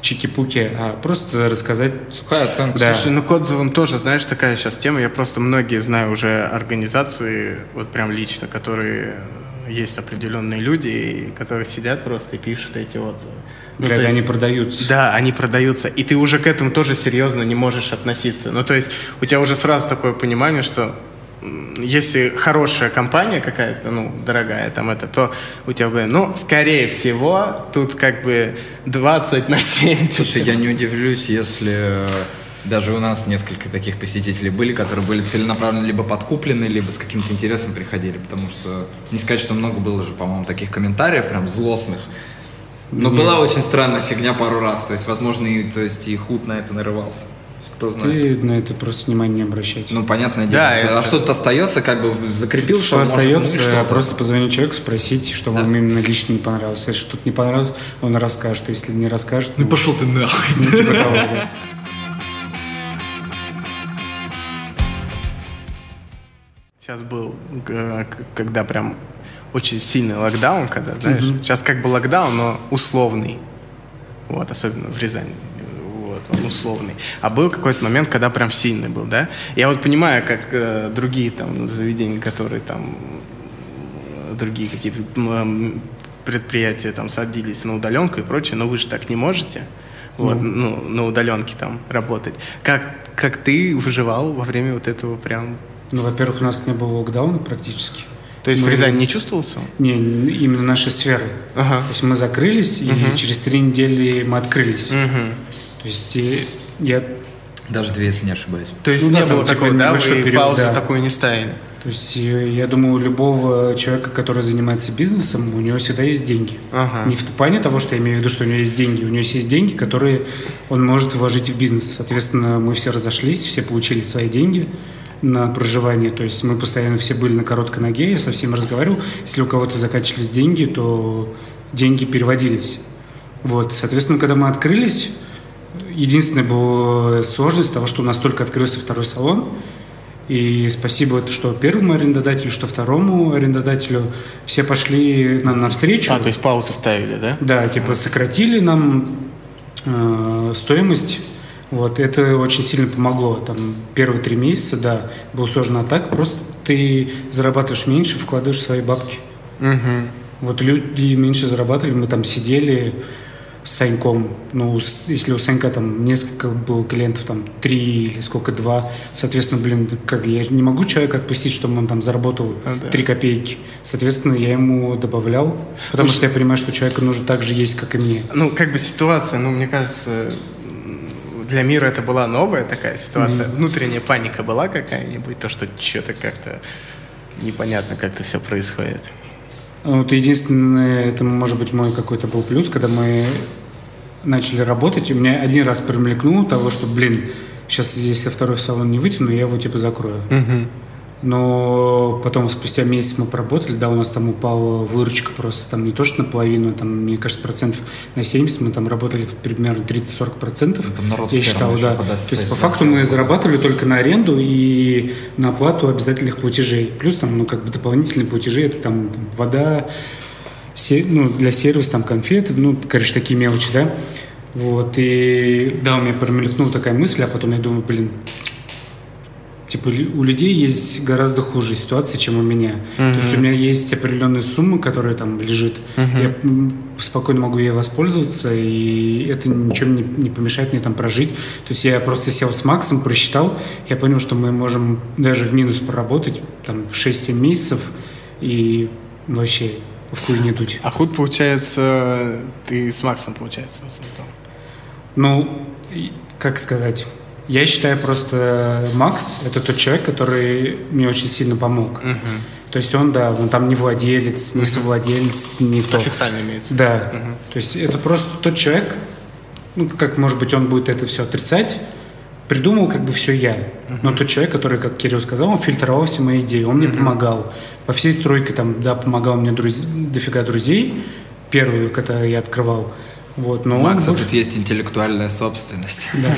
чики-пуки, а просто рассказать. Сухая оценка. Да. Слушай, ну к отзывам тоже, знаешь, такая сейчас тема. Я просто многие знаю уже организации, вот прям лично, которые есть определенные люди, которые сидят просто и пишут эти отзывы. Ну, Когда есть, они продаются. Да, они продаются. И ты уже к этому тоже серьезно не можешь относиться. Ну, то есть у тебя уже сразу такое понимание, что если хорошая компания какая-то, ну, дорогая там это, то у тебя будет, ну, скорее всего, тут как бы 20 на 70. Слушай, я не удивлюсь, если даже у нас несколько таких посетителей были, которые были целенаправленно либо подкуплены, либо с каким-то интересом приходили, потому что не сказать, что много было же, по-моему, таких комментариев прям злостных. Но Нет. была очень странная фигня пару раз, то есть, возможно, и, то есть, и худ на это нарывался. Кто знает. Ты на это просто внимание не обращать. Ну, понятное дело. Да, это... А что-то остается, как бы закрепил, что, что остается, может, ну, что просто позвонить человеку, спросить, что да. вам именно лично не понравилось. Если что-то не понравилось, он расскажет. Если не расскажет, ну, ну пошел ты нахуй. Ну, типа того, да. Сейчас был, когда прям очень сильный локдаун, когда, знаешь, mm-hmm. сейчас как бы локдаун, но условный. Вот, особенно в Рязани вот, он условный. А был какой-то момент, когда прям сильный был, да? Я вот понимаю, как э, другие там заведения, которые там другие какие-то предприятия там садились на удаленку и прочее, но вы же так не можете. Вот, ну, ну на удаленке там работать. Как, как ты выживал во время вот этого прям... Ну, во-первых, у нас не было локдауна практически. То есть мы... в Рязани не чувствовался? Не, именно наши сферы. Ага. То есть мы закрылись, угу. и через три недели мы открылись. Угу. То есть я... Даже две, если не ошибаюсь. То есть ну, не да, было такой, да, вы период, паузу да. такую не ставили? То есть я думаю, у любого человека, который занимается бизнесом, у него всегда есть деньги. Ага. Не в плане того, что я имею в виду, что у него есть деньги. У него есть деньги, которые он может вложить в бизнес. Соответственно, мы все разошлись, все получили свои деньги на проживание. То есть мы постоянно все были на короткой ноге, я со всеми разговаривал. Если у кого-то заканчивались деньги, то деньги переводились. Вот, соответственно, когда мы открылись, единственная была сложность того, что у нас только открылся второй салон. И спасибо, что первому арендодателю, что второму арендодателю все пошли нам навстречу. А, то есть паузу ставили, да? Да, типа сократили нам э, стоимость. Вот, это очень сильно помогло. Там первые три месяца, да, было сложно а так. Просто ты зарабатываешь меньше, вкладываешь свои бабки. Угу. Вот люди меньше зарабатывали, мы там сидели, с Саньком. Ну, если у Санька там несколько было клиентов, там три или сколько, два, соответственно, блин, как я не могу человека отпустить, чтобы он там заработал а, да. копейки. Соответственно, я ему добавлял, потому Слушай, что я понимаю, что человеку нужно так же есть, как и мне. Ну, как бы ситуация, ну, мне кажется, для мира это была новая такая ситуация. Mm-hmm. Внутренняя паника была какая-нибудь, то, что что-то как-то непонятно как-то все происходит. Вот единственное, это может быть мой какой-то был плюс, когда мы начали работать, у меня один раз промелькнул того, что, блин, сейчас здесь я второй салон не вытяну, я его типа закрою. Угу. Но потом, спустя месяц мы поработали, да, у нас там упала выручка просто там не то, что наполовину, там, мне кажется, процентов на 70, мы там работали примерно 30-40 процентов. Ну, там народ я считал, да. То есть, по факту мы зарабатывали только на аренду и на оплату обязательных платежей. Плюс там, ну, как бы дополнительные платежи, это там вода, се- ну, для сервиса, там, конфеты, ну, короче, такие мелочи, да. Вот, и да, у меня промелькнула такая мысль, а потом я думаю, блин, типа у людей есть гораздо хуже ситуации, чем у меня. То есть у меня есть определенная сумма, которая там лежит. Я м, спокойно могу ей воспользоваться, и это ничем не, не помешает мне там прожить. То есть я просто сел с Максом, просчитал, я понял, что мы можем даже в минус проработать там 6-7 месяцев и вообще в хуй не дуть. А худ, получается, ты с Максом, получается. Ну, как сказать, я считаю просто Макс это тот человек, который мне очень сильно помог. То есть он, да, он там не владелец, не совладелец, не то. Официально имеется. Да. То есть это просто тот человек, ну, как, может быть, он будет это все отрицать, придумал как бы все я. Но тот человек, который, как Кирилл сказал, он фильтровал все мои идеи, он мне помогал. По всей стройке там, да, помогал мне друз- дофига друзей, первую, когда я открывал. Вот, но Макса больше- тут есть интеллектуальная собственность. да,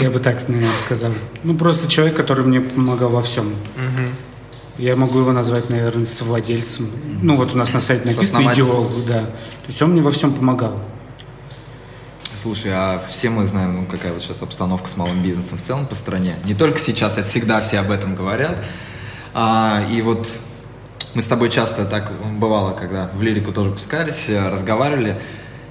я бы так, наверное, сказал. Ну, просто человек, который мне помогал во всем. Я могу его назвать, наверное, совладельцем. Ну, вот у нас на сайте написано идеолог, да. То есть он мне во всем помогал. Слушай, а все мы знаем, ну, какая вот сейчас обстановка с малым бизнесом в целом по стране. Не только сейчас, это всегда все об этом говорят. А, и вот мы с тобой часто так бывало, когда в лирику тоже пускались, э, разговаривали.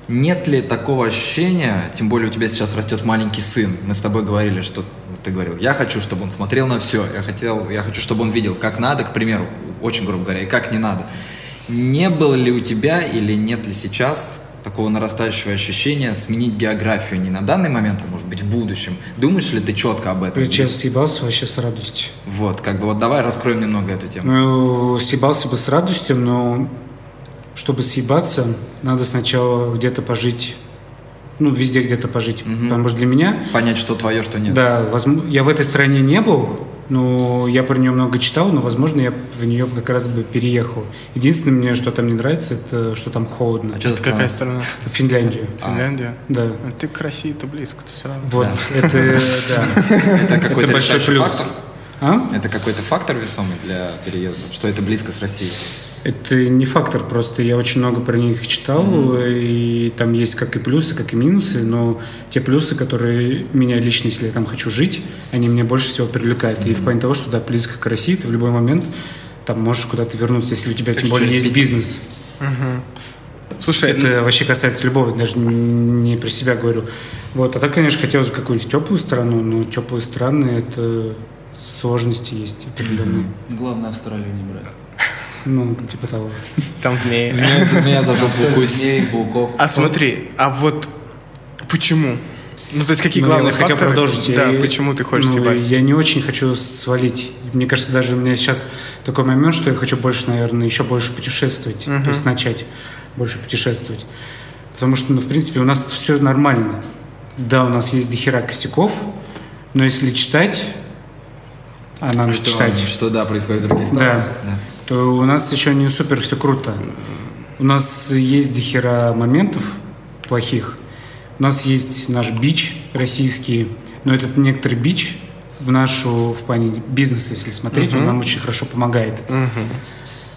Нет ли такого ощущения, тем более у тебя сейчас растет маленький сын, мы с тобой говорили, что ты говорил, я хочу, чтобы он смотрел на все, я хотел, я хочу, чтобы он видел, как надо, к примеру, очень грубо говоря, и как не надо. Не было ли у тебя или нет ли сейчас такого нарастающего ощущения сменить географию не на данный момент, а может быть в будущем? Думаешь ли ты четко об этом? Причем съебался вообще с радостью. Вот, как бы вот давай раскроем немного эту тему. Ну, съебался бы с радостью, но чтобы съебаться, надо сначала где-то пожить, ну, везде где-то пожить. Потому что для меня Понять, что твое, что нет. Да, возм- я в этой стране не был, но я про нее много читал, но, возможно, я в нее как раз бы переехал. Единственное, мне что там не нравится, это что там холодно. А что за Это какая страна? Это Финляндию. Финляндия? Да. А Ты к России-то близко, ты все равно. Вот, это, да. Это какой-то большой плюс. А? Это какой-то фактор весомый для переезда? Что это близко с Россией? Это не фактор, просто я очень много про них читал, и там есть как и плюсы, как и минусы, но те плюсы, которые меня лично, если я там хочу жить, они меня больше всего привлекают. И в плане того, что да, близко к России, ты в любой момент там можешь куда-то вернуться, если у тебя тем более есть бизнес. Слушай, Это вообще касается любого, даже не про себя говорю. Вот, а так, конечно, хотелось бы какую-нибудь теплую страну, но теплые страны это сложности есть определенные. Главное Австралию не брать. Ну, типа того. там змеи. Меня за жопу укусит. А смотри, а вот почему? Ну, то есть какие Ну, я главные вот хотел факторы? продолжить. Да, Я- почему ты хочешь ну, съебать? Я не очень хочу свалить. Мне кажется, даже у меня сейчас такой момент, что я хочу больше, наверное, еще больше путешествовать. То есть начать больше путешествовать. Потому что, ну, в принципе, у нас все нормально. Да, у нас есть дохера косяков, но если читать, а надо Что, читать, что да, происходит в других странах. Да. То у нас еще не супер все круто. У нас есть дохера моментов плохих. У нас есть наш бич российский, но этот некоторый бич в нашу, в плане бизнеса, если смотреть, он нам очень хорошо помогает.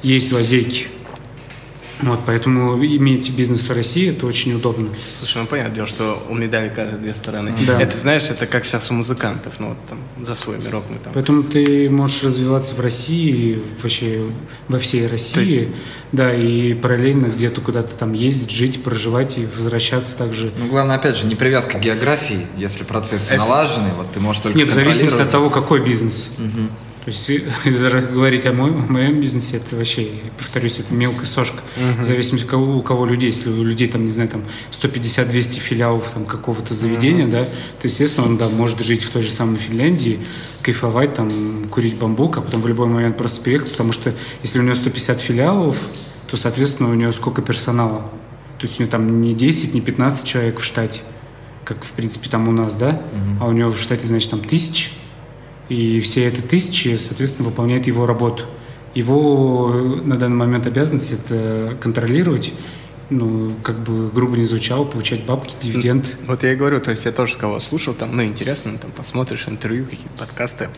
Есть лазейки. Вот, поэтому иметь бизнес в России это очень удобно. Слушай, ну понятное дело, что у медали каждые две стороны. Да. Это, знаешь, это как сейчас у музыкантов, ну вот там за свой мирок мы там. Поэтому ты можешь развиваться в России, вообще во всей России, То есть- да, и параллельно где-то куда-то там ездить, жить, проживать и возвращаться также. Ну, главное, опять же, не привязка к географии. Если процессы налажены, вот ты можешь только Нет, в зависимости от того, какой бизнес. То есть говорить о моем, о моем бизнесе, это вообще, повторюсь, это мелкая сошка. В зависимости от кого, у кого людей. Если у людей, там, не знаю, там 150-200 филиалов там, какого-то заведения, да, то, естественно, он да, может жить в той же самой Финляндии, кайфовать, там, курить бамбук, а потом в любой момент просто переехать, потому что если у него 150 филиалов, то, соответственно, у него сколько персонала? То есть у него там не 10, не 15 человек в штате, как, в принципе, там у нас, да? А у него в штате, значит, там тысяч, и все эти тысячи, соответственно, выполняют его работу. Его э, на данный момент обязанность это контролировать, ну, как бы грубо не звучало, получать бабки, дивиденд. Вот я и говорю, то есть я тоже кого слушал, там, ну, интересно, там, посмотришь интервью, какие-то подкасты.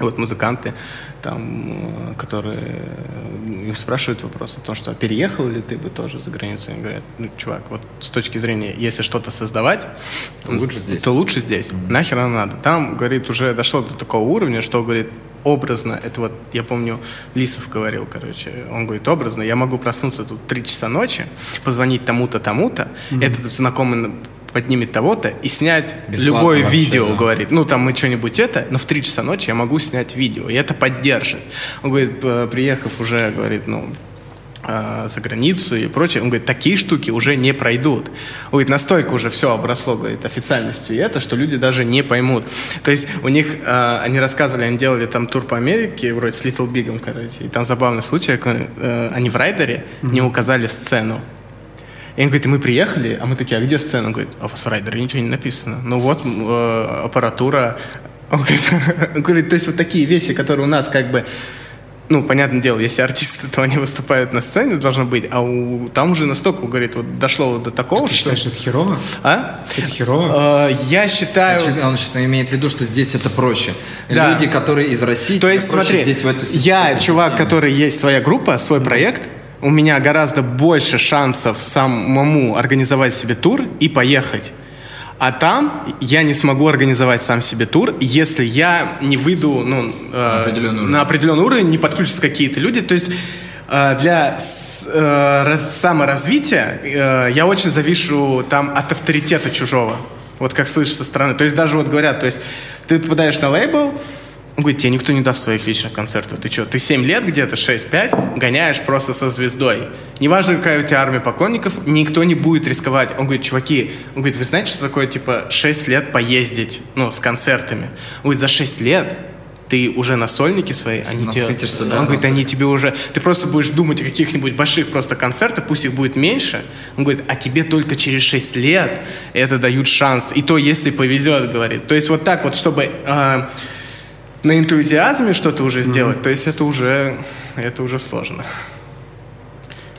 Вот музыканты, там, э, которые э, им спрашивают вопрос о том, что «А переехал ли ты бы тоже за границу? Они говорят, ну, чувак, вот с точки зрения, если что-то создавать, то лучше здесь. То лучше здесь. Mm-hmm. Нахер оно надо. Там, говорит, уже дошло до такого уровня, что, говорит, образно, это вот, я помню, Лисов говорил, короче, он говорит, образно, я могу проснуться тут три часа ночи, позвонить тому-то, тому-то, mm-hmm. этот знакомый поднимет того-то и снять Бесплатно любое вообще, видео, да. говорит. Ну, там мы что-нибудь это, но в 3 часа ночи я могу снять видео, и это поддержит. Он говорит, приехав уже, говорит, ну, а, за границу и прочее. Он говорит, такие штуки уже не пройдут. Он говорит, настолько уже все обросло, говорит, официальностью и это, что люди даже не поймут. То есть у них, э, они рассказывали, они делали там тур по Америке, вроде с Little Big, короче, и там забавный случай, э, они в райдере mm-hmm. не указали сцену. И он говорит, мы приехали, а мы такие, а где сцена? Он говорит, а у вас в райдере ничего не написано. Ну вот э, аппаратура. Он говорит, он говорит, то есть вот такие вещи, которые у нас как бы ну, понятное дело, если артисты, то они выступают на сцене, должно быть, а у, там уже настолько, говорит, вот дошло вот до такого, Ты что... считаешь, это херово? А? Это херово? Э, я считаю... Значит, он считает, имеет в виду, что здесь это проще. Да. Люди, которые из России, то есть, смотри, здесь в эту Я чувак, систему. который есть своя группа, свой проект, у меня гораздо больше шансов самому организовать себе тур и поехать. А там я не смогу организовать сам себе тур, если я не выйду ну, э, определенный на определенный уровень, не подключатся какие-то люди. То есть э, для э, раз, саморазвития э, я очень завишу там от авторитета чужого. Вот как слышишь со стороны. То есть даже вот говорят, то есть ты попадаешь на лейбл, он говорит, тебе никто не даст своих личных концертов. Ты что, ты 7 лет где-то, 6-5, гоняешь просто со звездой. Неважно, какая у тебя армия поклонников, никто не будет рисковать. Он говорит, чуваки, он говорит, вы знаете, что такое, типа, 6 лет поездить, ну, с концертами? Он говорит, за 6 лет ты уже на сольнике своей, они тебе... да, он говорит, они тебе уже... Ты просто будешь думать о каких-нибудь больших просто концертах, пусть их будет меньше. Он говорит, а тебе только через 6 лет это дают шанс. И то, если повезет, говорит. То есть вот так вот, чтобы... Э, на энтузиазме что-то уже сделать, mm-hmm. то есть это уже, это уже сложно.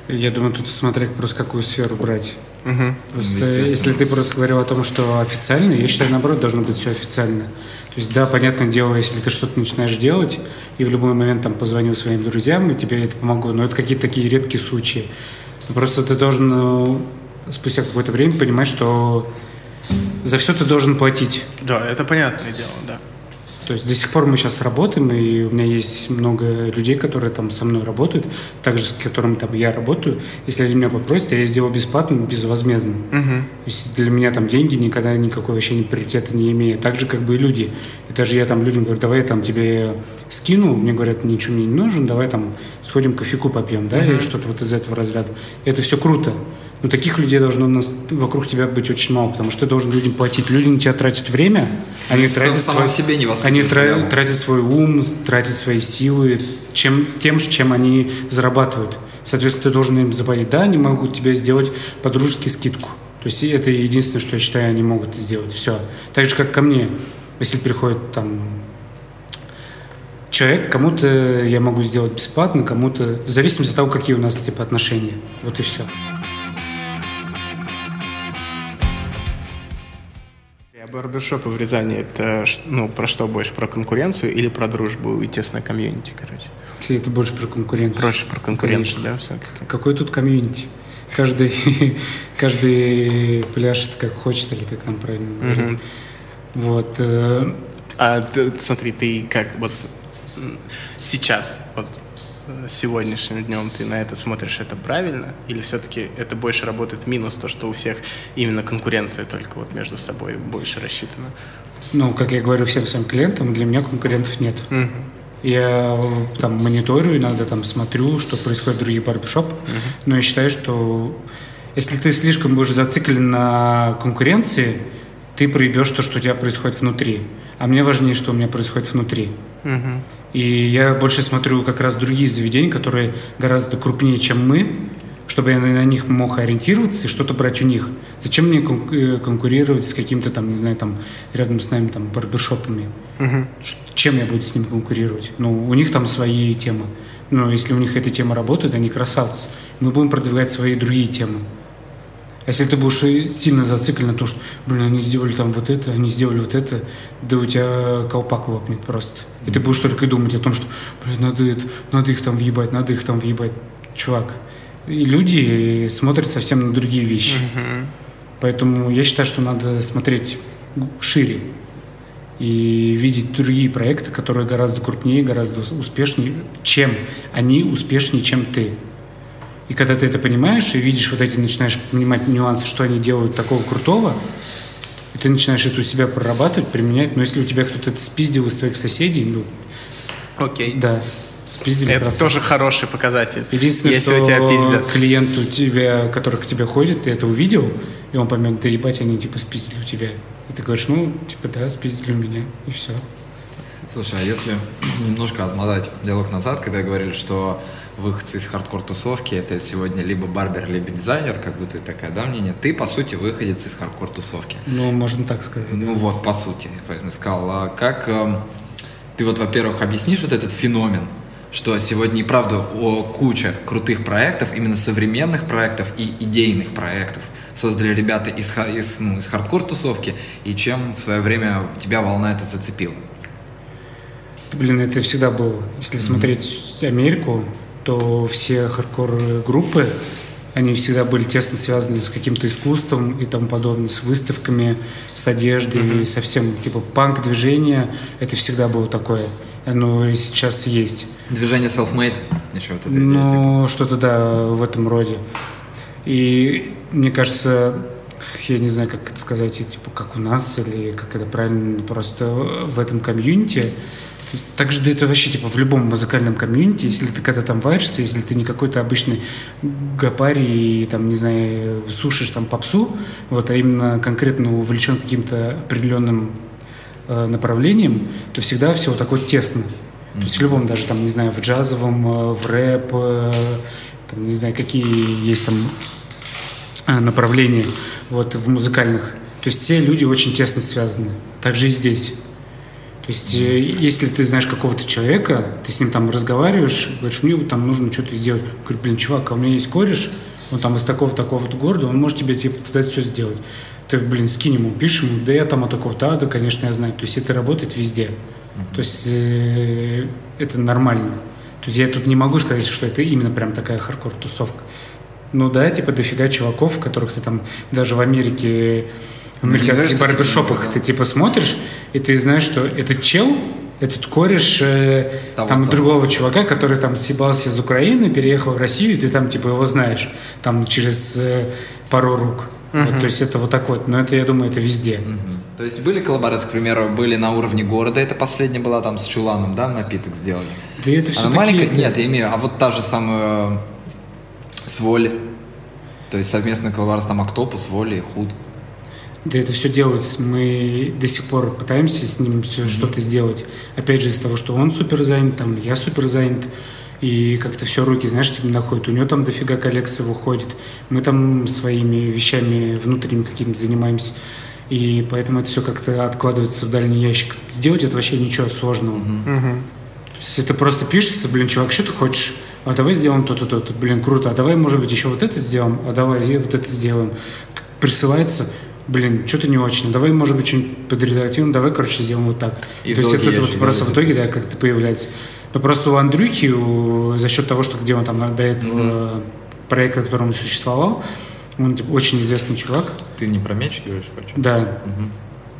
Я думаю, тут смотря просто какую сферу брать. Угу. Просто если ты просто говорил о том, что официально, я считаю, наоборот, должно быть все официально. То есть, да, понятное дело, если ты что-то начинаешь делать, и в любой момент там позвонил своим друзьям, и тебе это помогло, но это какие-то такие редкие случаи. Просто ты должен ну, спустя какое-то время понимать, что за все ты должен платить. Да, это понятное дело, да. То есть до сих пор мы сейчас работаем, и у меня есть много людей, которые там со мной работают, также с которыми там я работаю. Если они меня попросят, я сделаю бесплатно, безвозмездно. Угу. То есть для меня там деньги никогда никакой вообще приоритета не имеют. Так же, как бы и люди. И даже я там людям говорю, давай я там тебе скину, мне говорят, ничего мне не нужен, давай там сходим кофейку попьем, да, угу. или что-то вот из этого разряда. Это все круто. Но таких людей должно нас, вокруг тебя быть очень мало, потому что ты должен людям платить. Люди на тебя тратят время, они тратят, свой, себе не они тра- тратят свой ум, тратят свои силы чем, тем, чем они зарабатывают. Соответственно, ты должен им заплатить. Да, они могут тебе сделать подружески скидку. То есть это единственное, что я считаю, они могут сделать. Все. Так же, как ко мне. Если приходит там человек, кому-то я могу сделать бесплатно, кому-то... В зависимости от того, какие у нас типа отношения. Вот и все. Барбершопы в Рязани это ну, про что больше? Про конкуренцию или про дружбу и тесное комьюнити, короче? Это больше про конкуренцию. Больше про конкуренцию, Конечно. да, все-таки. Какой тут комьюнити? Каждый, каждый пляшет как хочет, или как там правильно говорить. Угу. Вот. Э... А ты, смотри, ты как вот сейчас, вот сегодняшним днем ты на это смотришь, это правильно? Или все-таки это больше работает минус, то, что у всех именно конкуренция только вот между собой больше рассчитана? Ну, как я говорю всем своим клиентам, для меня конкурентов нет. Угу. Я там мониторю, иногда там смотрю, что происходит в других барбершопах, угу. но я считаю, что если ты слишком будешь зациклен на конкуренции, ты проебешь то, что у тебя происходит внутри. А мне важнее, что у меня происходит внутри. Угу. И я больше смотрю как раз другие заведения, которые гораздо крупнее, чем мы, чтобы я на них мог ориентироваться и что-то брать у них. Зачем мне э, конкурировать с каким-то там, не знаю, там рядом с нами там барбершопами? Угу. Чем я буду с ними конкурировать? Ну, у них там свои темы. Но если у них эта тема работает, они красавцы. Мы будем продвигать свои другие темы. Если ты будешь сильно зациклен на то, что, блин, они сделали там вот это, они сделали вот это, да у тебя колпак лопнет просто. И ты будешь только думать о том, что, блин, надо, это, надо их там въебать, надо их там въебать. Чувак, и люди смотрят совсем на другие вещи. Поэтому я считаю, что надо смотреть шире и видеть другие проекты, которые гораздо крупнее, гораздо успешнее, чем они успешнее, чем ты. И когда ты это понимаешь и видишь вот эти, начинаешь понимать нюансы, что они делают такого крутого, и ты начинаешь это у себя прорабатывать, применять. Но если у тебя кто-то это спиздил из своих соседей, ну, Окей. да, спиздили Это красавцы. тоже хороший показатель. Единственное, если что у тебя пиздят. клиент у тебя, который к тебе ходит, ты это увидел, и он поймет, да ебать, они типа спиздили у тебя. И ты говоришь, ну, типа, да, спиздили у меня, и все. Слушай, а если немножко отмотать диалог назад, когда говорили, что выходцы из хардкор-тусовки это сегодня либо барбер, либо дизайнер, как бы ты такая, да, мнение? Ты, по сути, выходец из хардкор-тусовки. Ну, можно так сказать. да. Ну вот, по сути, поэтому сказал. А как эм, ты вот, во-первых, объяснишь вот этот феномен, что сегодня и правда о, куча крутых проектов, именно современных проектов и идейных проектов создали ребята из, из, ну, из хардкор-тусовки, и чем в свое время тебя волна это зацепила? Блин, это всегда было. Если смотреть Америку, то все хардкор-группы, они всегда были тесно связаны с каким-то искусством и тому подобное, с выставками, с одеждой, и со всем. Типа панк-движение, это всегда было такое. Оно и сейчас есть. Движение self-made, еще вот это идея, типа. Ну, что-то, да, в этом роде. И мне кажется, я не знаю, как это сказать, и, типа, как у нас, или как это правильно, просто в этом комьюнити, также да это вообще типа в любом музыкальном комьюнити, если ты когда там варишься, если ты не какой-то обычный гапари и там, не знаю, сушишь там попсу, вот, а именно конкретно увлечен каким-то определенным э, направлением, то всегда все вот такое тесно. То есть в любом даже там, не знаю, в джазовом, э, в рэп, э, там, не знаю, какие есть там э, направления вот, в музыкальных. То есть все люди очень тесно связаны. Также и здесь. То есть, э, если ты знаешь какого-то человека, ты с ним там разговариваешь, говоришь, мне вот там нужно что-то сделать. Говорю, блин, чувак, а у меня есть кореш, он там из такого-такого-то города, он может тебе типа, дать все сделать. Ты, блин, скинь ему, пишем, ему, да я там от такого-то ада, конечно, я знаю. То есть это работает везде. То есть э, это нормально. То есть я тут не могу сказать, что это именно прям такая хардкор-тусовка. Ну да, типа дофига чуваков, которых ты там даже в Америке, в американских барбершопах ты типа смотришь, и ты знаешь, что этот чел, этот кореш э, Того, там того. другого чувака, который там съебался из Украины, переехал в Россию, и ты там типа его знаешь, там через э, пару рук. Вот, то есть это вот так вот. Но это, я думаю, это везде. Мгм. То есть были коллаборации, к примеру, были на уровне города, это последняя была там с Чуланом, да, напиток сделали? Да это все Она маленькая? Нет, я имею, а вот та же самая э, с Воли. То есть совместная коллаборация там Октопус, Воли, Худ. Да это все делается. Мы до сих пор пытаемся с ним все что-то сделать. Опять же, из того, что он супер занят, там я супер занят. И как-то все руки, знаешь, типа находят. У него там дофига коллекция выходит. Мы там своими вещами внутренними какими-то занимаемся. И поэтому это все как-то откладывается в дальний ящик. Сделать это вообще ничего сложного. То есть это просто пишется, блин, чувак, что ты хочешь? А давай сделаем то-то, то-то. Блин, круто. А давай, может быть, еще вот это сделаем? А давай вот это сделаем. Присылается, блин, что-то не очень. Давай, может быть, что-нибудь подредактируем. Давай, короче, сделаем вот так. И то есть это вот просто в итоге, да, как-то появляется. Но просто у Андрюхи, у- за счет того, что где он там до этого проекта, который он существовал, он типа, очень известный чувак. Ты не про меч говоришь, чё? Да.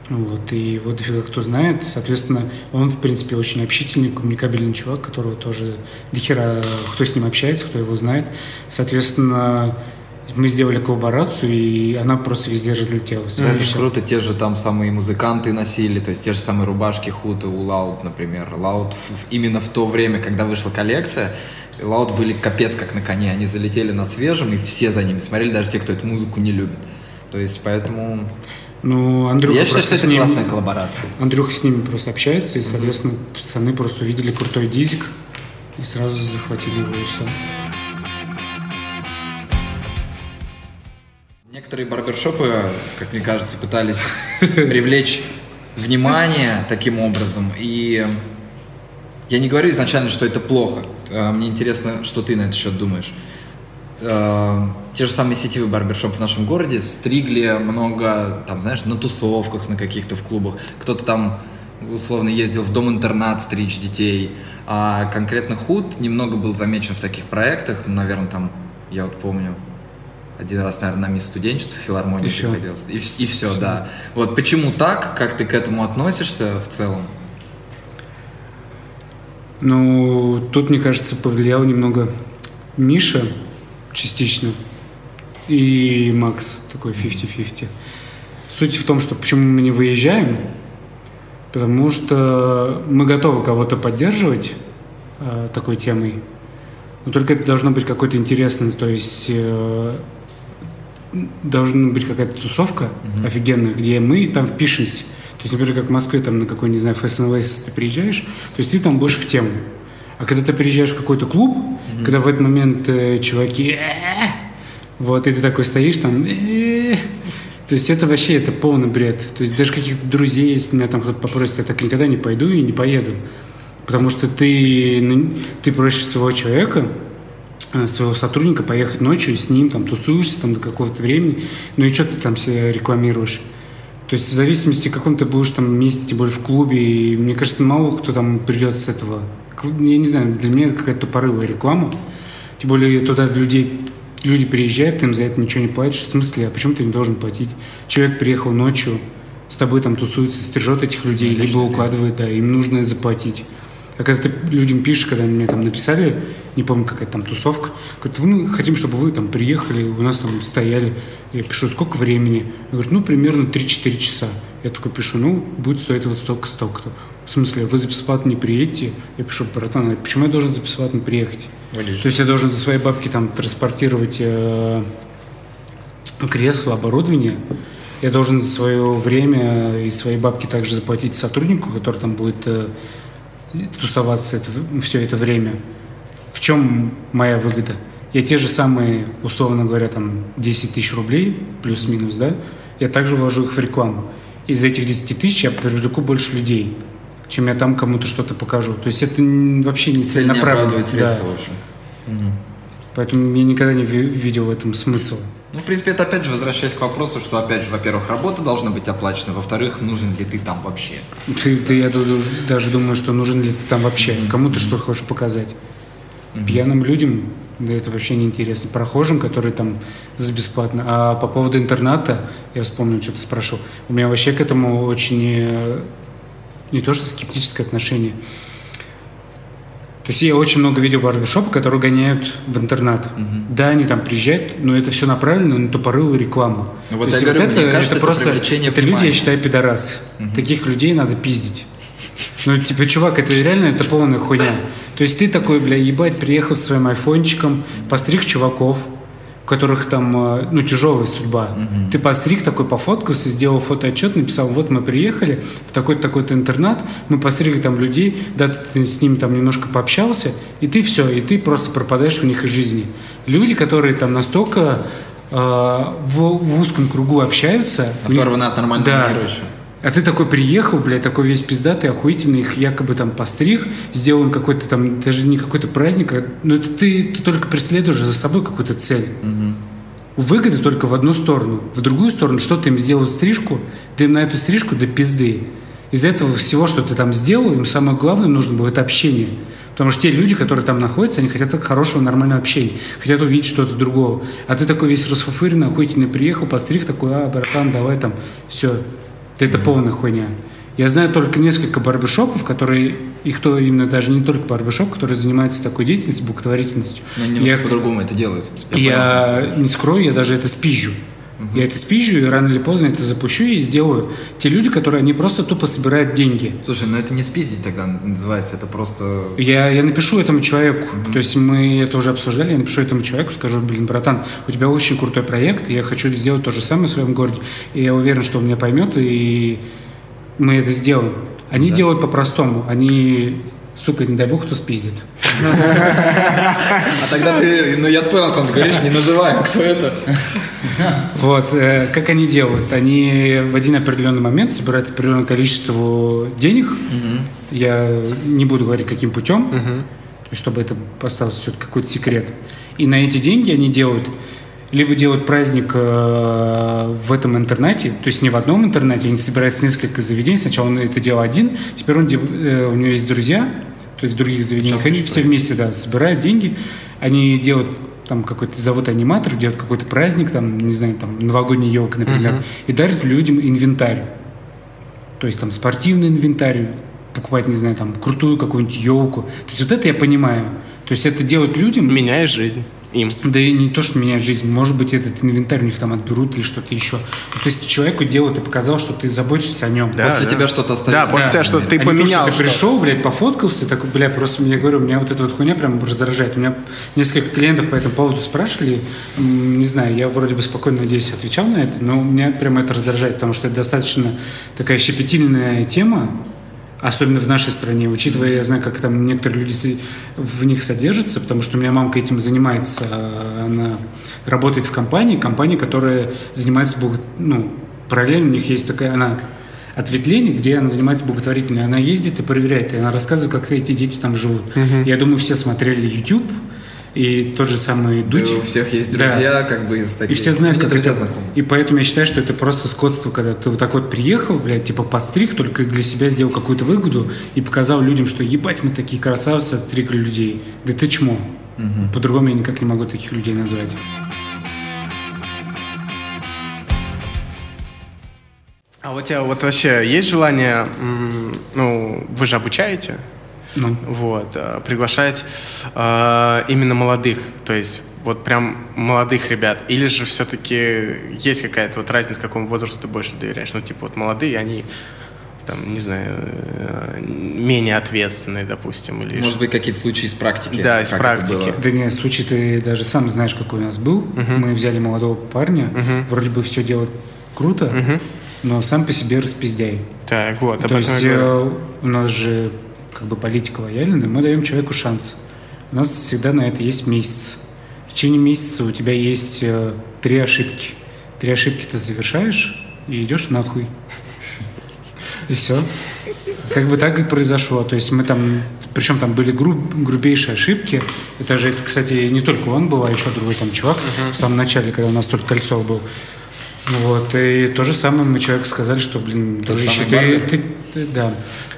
Вот, и вот дофига кто знает. Соответственно, он, в принципе, очень общительный, коммуникабельный чувак, которого тоже дохера, кто с ним общается, кто его знает. Соответственно, мы сделали коллаборацию, и она просто везде разлетелась. Да, И это ж всё. круто, те же там самые музыканты носили, то есть те же самые рубашки Худ у Лаут, например. Лаут именно в то время, когда вышла коллекция, Лаут были капец как на коне, они залетели на свежем, и все за ними смотрели, даже те, кто эту музыку не любит. То есть, поэтому... Ну, Андрюха Я считаю, что это ним- классная коллаборация. Андрюха с ними просто общается, и, соответственно, пацаны просто увидели крутой дизик и сразу захватили его, и все. Некоторые барбершопы, как мне кажется, пытались привлечь внимание таким образом. И я не говорю изначально, что это плохо. Э, Мне интересно, что ты на этот счет думаешь. э, те же самые сетевые барбершопы в нашем городе стригли много, там, знаешь, на тусовках, на каких-то в клубах. Кто-то там условно ездил в дом-интернат стричь детей. А конкретно худ немного был замечен в таких проектах, ну, наверное, там, я вот помню, один раз, наверное, на мисс студенчества в филармонии всё. приходилось. И, и все, да. Вот почему так? Как ты к этому относишься в целом? Ну, тут, мне кажется, повлиял немного Миша частично и Макс, такой 50-50. Суть в том, что почему мы не выезжаем, потому что мы готовы кого-то поддерживать э, такой темой, но только это должно быть какой-то интересный, то есть э, должна быть какая-то тусовка офигенная, где мы там впишемся. То есть, например, как в Москве, там на какой, не знаю, если ты приезжаешь, то есть ты там будешь в тему. А когда ты приезжаешь в какой-то клуб, когда в этот момент э, чуваки «Э-э-э», вот, и ты такой стоишь там «Э-э-э», то есть это вообще это полный бред. То есть даже каких-то друзей, если меня там кто-то попросит, я так никогда не пойду и не поеду. Потому что ты, ну, ты просишь своего человека, э, своего сотрудника поехать ночью и с ним там тусуешься там до какого-то времени, ну и что ты там себя рекламируешь? То есть в зависимости, в каком ты будешь там месте, тем более в клубе, и мне кажется, мало кто там придет с этого. Я не знаю, для меня это какая-то тупорылая реклама. Тем более туда людей, люди приезжают, ты им за это ничего не платишь. В смысле, а почему ты не должен платить? Человек приехал ночью, с тобой там тусуется, стрижет этих людей, либо укладывает, да, им нужно заплатить. А когда ты людям пишешь, когда мне там написали, не помню, какая там тусовка, говорят, мы хотим, чтобы вы там приехали, у нас там стояли. Я пишу, сколько времени? Я говорю, ну, примерно 3-4 часа. Я такой пишу, ну, будет стоить вот столько, столько-то. В смысле, вы за бесплатно не приедете? Я пишу, братан, а почему я должен за бесплатно приехать? То есть я должен за свои бабки там транспортировать э, кресло, оборудование. Я должен за свое время и свои бабки также заплатить сотруднику, который там будет э, тусоваться это, все это время. В чем моя выгода? Я те же самые, условно говоря, там 10 тысяч рублей, плюс-минус, да, я также вложу их в рекламу. Из этих 10 тысяч я привлеку больше людей, чем я там кому-то что-то покажу. То есть это вообще не Цель не целенаправленно. оправдывает да. средства, в общем. Поэтому я никогда не ви- видел в этом смысла. Ну, в принципе, это опять же возвращаясь к вопросу, что, опять же, во-первых, работа должна быть оплачена, во-вторых, нужен ли ты там вообще. Ты, ты, я даже думаю, что нужен ли ты там вообще, кому ты что хочешь показать. Пьяным людям, да это вообще не интересно. Прохожим, которые там за бесплатно. А по поводу интерната, я вспомнил, что ты спрашивал. У меня вообще к этому очень э, не то что скептическое отношение. То есть я очень много видел барбершопов, которые гоняют в интернат. Да, они там приезжают, но это все направлено на тупорылую рекламу. Ну вот То я есть говорю, мне кажется, это привлечение это люди, я считаю, пидорасы. Таких людей надо пиздить. Ну, типа, чувак, это реально, это полная хуйня. То есть ты такой, бля, ебать, приехал со своим айфончиком, постриг чуваков, у которых там, э, ну, тяжелая судьба. Ты постриг такой, пофоткался, сделал фотоотчет, написал, вот мы приехали в такой-то, такой-то интернат, мы постригли там людей, да, ты с ними там немножко пообщался, и ты все, и ты просто пропадаешь в них из жизни. Люди, которые там настолько э, в, в узком кругу общаются. у них- Оторваны от нормального Да. мира еще. А ты такой приехал, блядь, такой весь пиздатый, охуительный, их якобы там постриг, сделал им какой-то там, даже не какой-то праздник, а, ну это ты, ты только преследуешь за собой какую-то цель. Выгода только в одну сторону. В другую сторону, что ты им сделал стрижку, ты им на эту стрижку до пизды. Из этого всего, что ты там сделал, им самое главное нужно было это общение. Потому что те люди, которые там находятся, они хотят хорошего, нормального общения, хотят увидеть что-то другого. А ты такой весь расфуфыренный, охуительный, приехал, постриг, такой, а, братан, давай там, все. Это полная хуйня. Я знаю только несколько барбершопов, которые, и кто именно даже не только барбершоп, который занимается такой деятельностью, благотворительностью. Но немножко Я- по-другому это делают. Я я не скрою, я даже это спизжу. Я это спизжу, и рано или поздно это запущу и сделаю. Те люди, которые, они просто тупо собирают деньги. Слушай, ну это не спиздить тогда называется, это просто... Я, я напишу этому человеку, то есть мы это уже обсуждали, я напишу этому человеку, скажу, блин, братан, у тебя очень крутой проект, я хочу сделать то же самое в своем городе, и я уверен, что он меня поймет, и мы это сделаем. Они делают по-простому, они, сука, не дай бог, кто спиздит. А тогда ты, ну я понял, как ты говоришь, не называем, кто это. Вот, э, как они делают? Они в один определенный момент собирают определенное количество денег. Я не буду говорить, каким путем, чтобы это осталось все какой-то секрет. И на эти деньги они делают либо делают праздник э, в этом интернете, то есть не в одном интернете, они собираются несколько заведений. Сначала он это делал один, теперь он, э, у него есть друзья, то есть в других заведениях. Они все вместе да, собирают деньги, они делают там какой-то завод аниматор делает какой-то праздник, там, не знаю, там, новогодний елка, например, uh-huh. и дарит людям инвентарь. То есть там спортивный инвентарь, покупать, не знаю, там, крутую какую-нибудь елку. То есть вот это я понимаю. То есть это делать людям... Меняешь жизнь им. Да и не то, что меняет жизнь. Может быть, этот инвентарь у них там отберут или что-то еще. То есть человеку дело, ты показал, что ты заботишься о нем. Да, после да. тебя что-то остается. Да, после тебя что-то ты а поменял. Не то, что ты пришел, блядь, пофоткался, так, бля, просто я говорю, меня вот эта вот хуйня прям раздражает. У меня несколько клиентов по этому поводу спрашивали. Не знаю, я вроде бы спокойно, надеюсь, отвечал на это, но меня прям это раздражает, потому что это достаточно такая щепетильная тема, особенно в нашей стране, учитывая, я знаю, как там некоторые люди в них содержатся, потому что у меня мамка этим занимается, она работает в компании, компании, которая занимается, ну, параллельно у них есть такая, она ответвление, где она занимается благотворительной. Она ездит и проверяет, и она рассказывает, как эти дети там живут. Угу. Я думаю, все смотрели YouTube, и тот же самый Дудь. Да, у всех есть друзья, да. как бы из таких. И все знают, как друзья знакомы. И поэтому я считаю, что это просто скотство, когда ты вот так вот приехал, блядь, типа подстриг, только для себя сделал какую-то выгоду и показал людям, что ебать, мы такие красавцы, отстригли людей. Да ты чмо. Угу. По-другому я никак не могу таких людей назвать. А у тебя вот вообще есть желание, ну, вы же обучаете? Ну. Вот, э, приглашать э, именно молодых, то есть вот прям молодых ребят, или же все-таки есть какая-то вот разница, какому возрасту ты больше доверяешь? Ну, типа вот молодые, они там, не знаю, э, менее ответственные, допустим. Или Может быть, какие-то случаи из практики? Да, из практики. Да нет, случай ты даже сам знаешь, какой у нас был. Uh-huh. Мы взяли молодого парня, uh-huh. вроде бы все делает круто, uh-huh. но сам по себе распиздяй. Так, вот. То есть э, у нас же как бы политика лояльная, мы даем человеку шанс. У нас всегда на это есть месяц. В течение месяца у тебя есть э, три ошибки. Три ошибки ты завершаешь и идешь нахуй. И все. Как бы так и произошло. То есть мы там, причем там были груб, грубейшие ошибки. Это же, кстати, не только он был, а еще другой там чувак uh-huh. в самом начале, когда у нас только Кольцов был. Вот, и то же самое мы человеку сказали, что, блин, дружище, ты, ты, ты, да,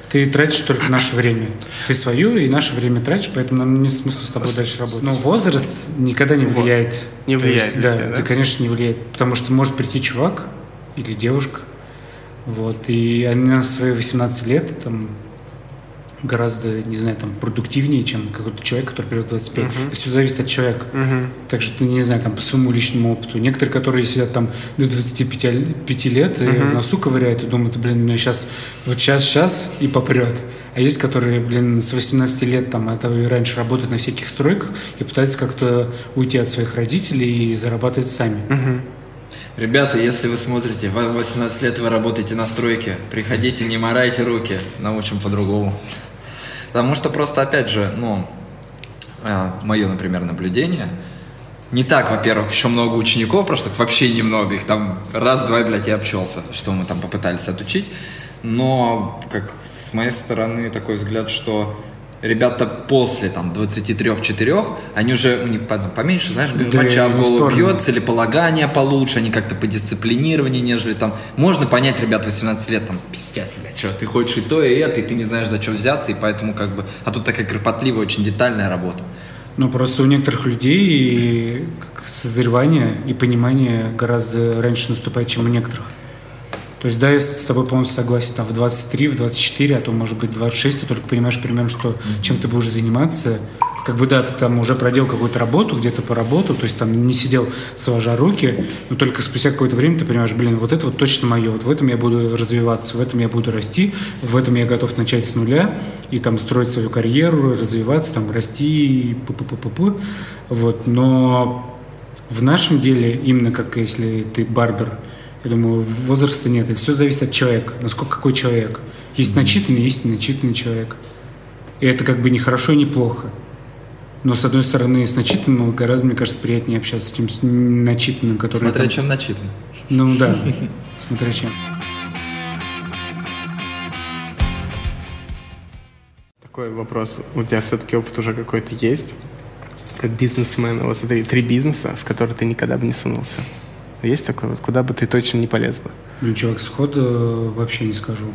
ты тратишь только наше время. Ты свое и наше время тратишь, поэтому нам нет смысла с тобой дальше работать. Но возраст никогда не влияет. Не влияет. Есть, да, тебя, да, ты, конечно, не влияет. Потому что может прийти чувак или девушка, вот, и они на свои 18 лет там гораздо, не знаю, там, продуктивнее, чем какой-то человек, который придет в 25. Uh-huh. Это все зависит от человека. Uh-huh. Так что, не знаю, там, по своему личному опыту. Некоторые, которые сидят там до 25 5 лет uh-huh. и в носу ковыряют и думают, блин, меня сейчас, вот сейчас, сейчас и попрет. А есть, которые, блин, с 18 лет там, это и раньше работают на всяких стройках и пытаются как-то уйти от своих родителей и зарабатывать сами. Uh-huh. Ребята, если вы смотрите, в 18 лет вы работаете на стройке, приходите, не морайте руки, научим по-другому. Потому что просто, опять же, ну, э, мое, например, наблюдение, не так, во-первых, еще много учеников, просто вообще немного, их там раз-два, блядь, я обчелся, что мы там попытались отучить, но, как с моей стороны, такой взгляд, что ребята после там 23-4, они уже не, поменьше, знаешь, да моча в голову бьет, целеполагание получше, они как-то по дисциплинированию, нежели там... Можно понять ребят 18 лет, там, пиздец, блядь, что ты хочешь и то, и это, и ты не знаешь, за что взяться, и поэтому как бы... А тут такая кропотливая, очень детальная работа. Ну, просто у некоторых людей созревание и понимание гораздо раньше наступает, чем у некоторых. То есть, да, я с тобой полностью согласен, там, в 23, в 24, а то, может быть, 26, ты только понимаешь примерно, что, чем ты будешь заниматься. Как бы, да, ты там уже проделал какую-то работу, где-то поработал, то есть там не сидел сложа руки, но только спустя какое-то время ты понимаешь, блин, вот это вот точно мое, вот в этом я буду развиваться, в этом я буду расти, в этом я готов начать с нуля и там строить свою карьеру, развиваться, там, расти, п -п -п -п -п. вот, но в нашем деле, именно как если ты барбер, я думаю, возраста нет. Это все зависит от человека, насколько какой человек. Есть начитанный, есть начитанный человек. И это как бы не хорошо и не плохо. Но, с одной стороны, с начитанным гораздо, мне кажется, приятнее общаться с тем с начитанным, который... Смотря там... чем начитан. Ну да, смотря чем. Такой вопрос. У тебя все-таки опыт уже какой-то есть? про бизнесмена. Вот смотри, три бизнеса, в которые ты никогда бы не сунулся. Есть такое? Вот куда бы ты точно не полез бы? Блин, чувак, сходу э, вообще не скажу.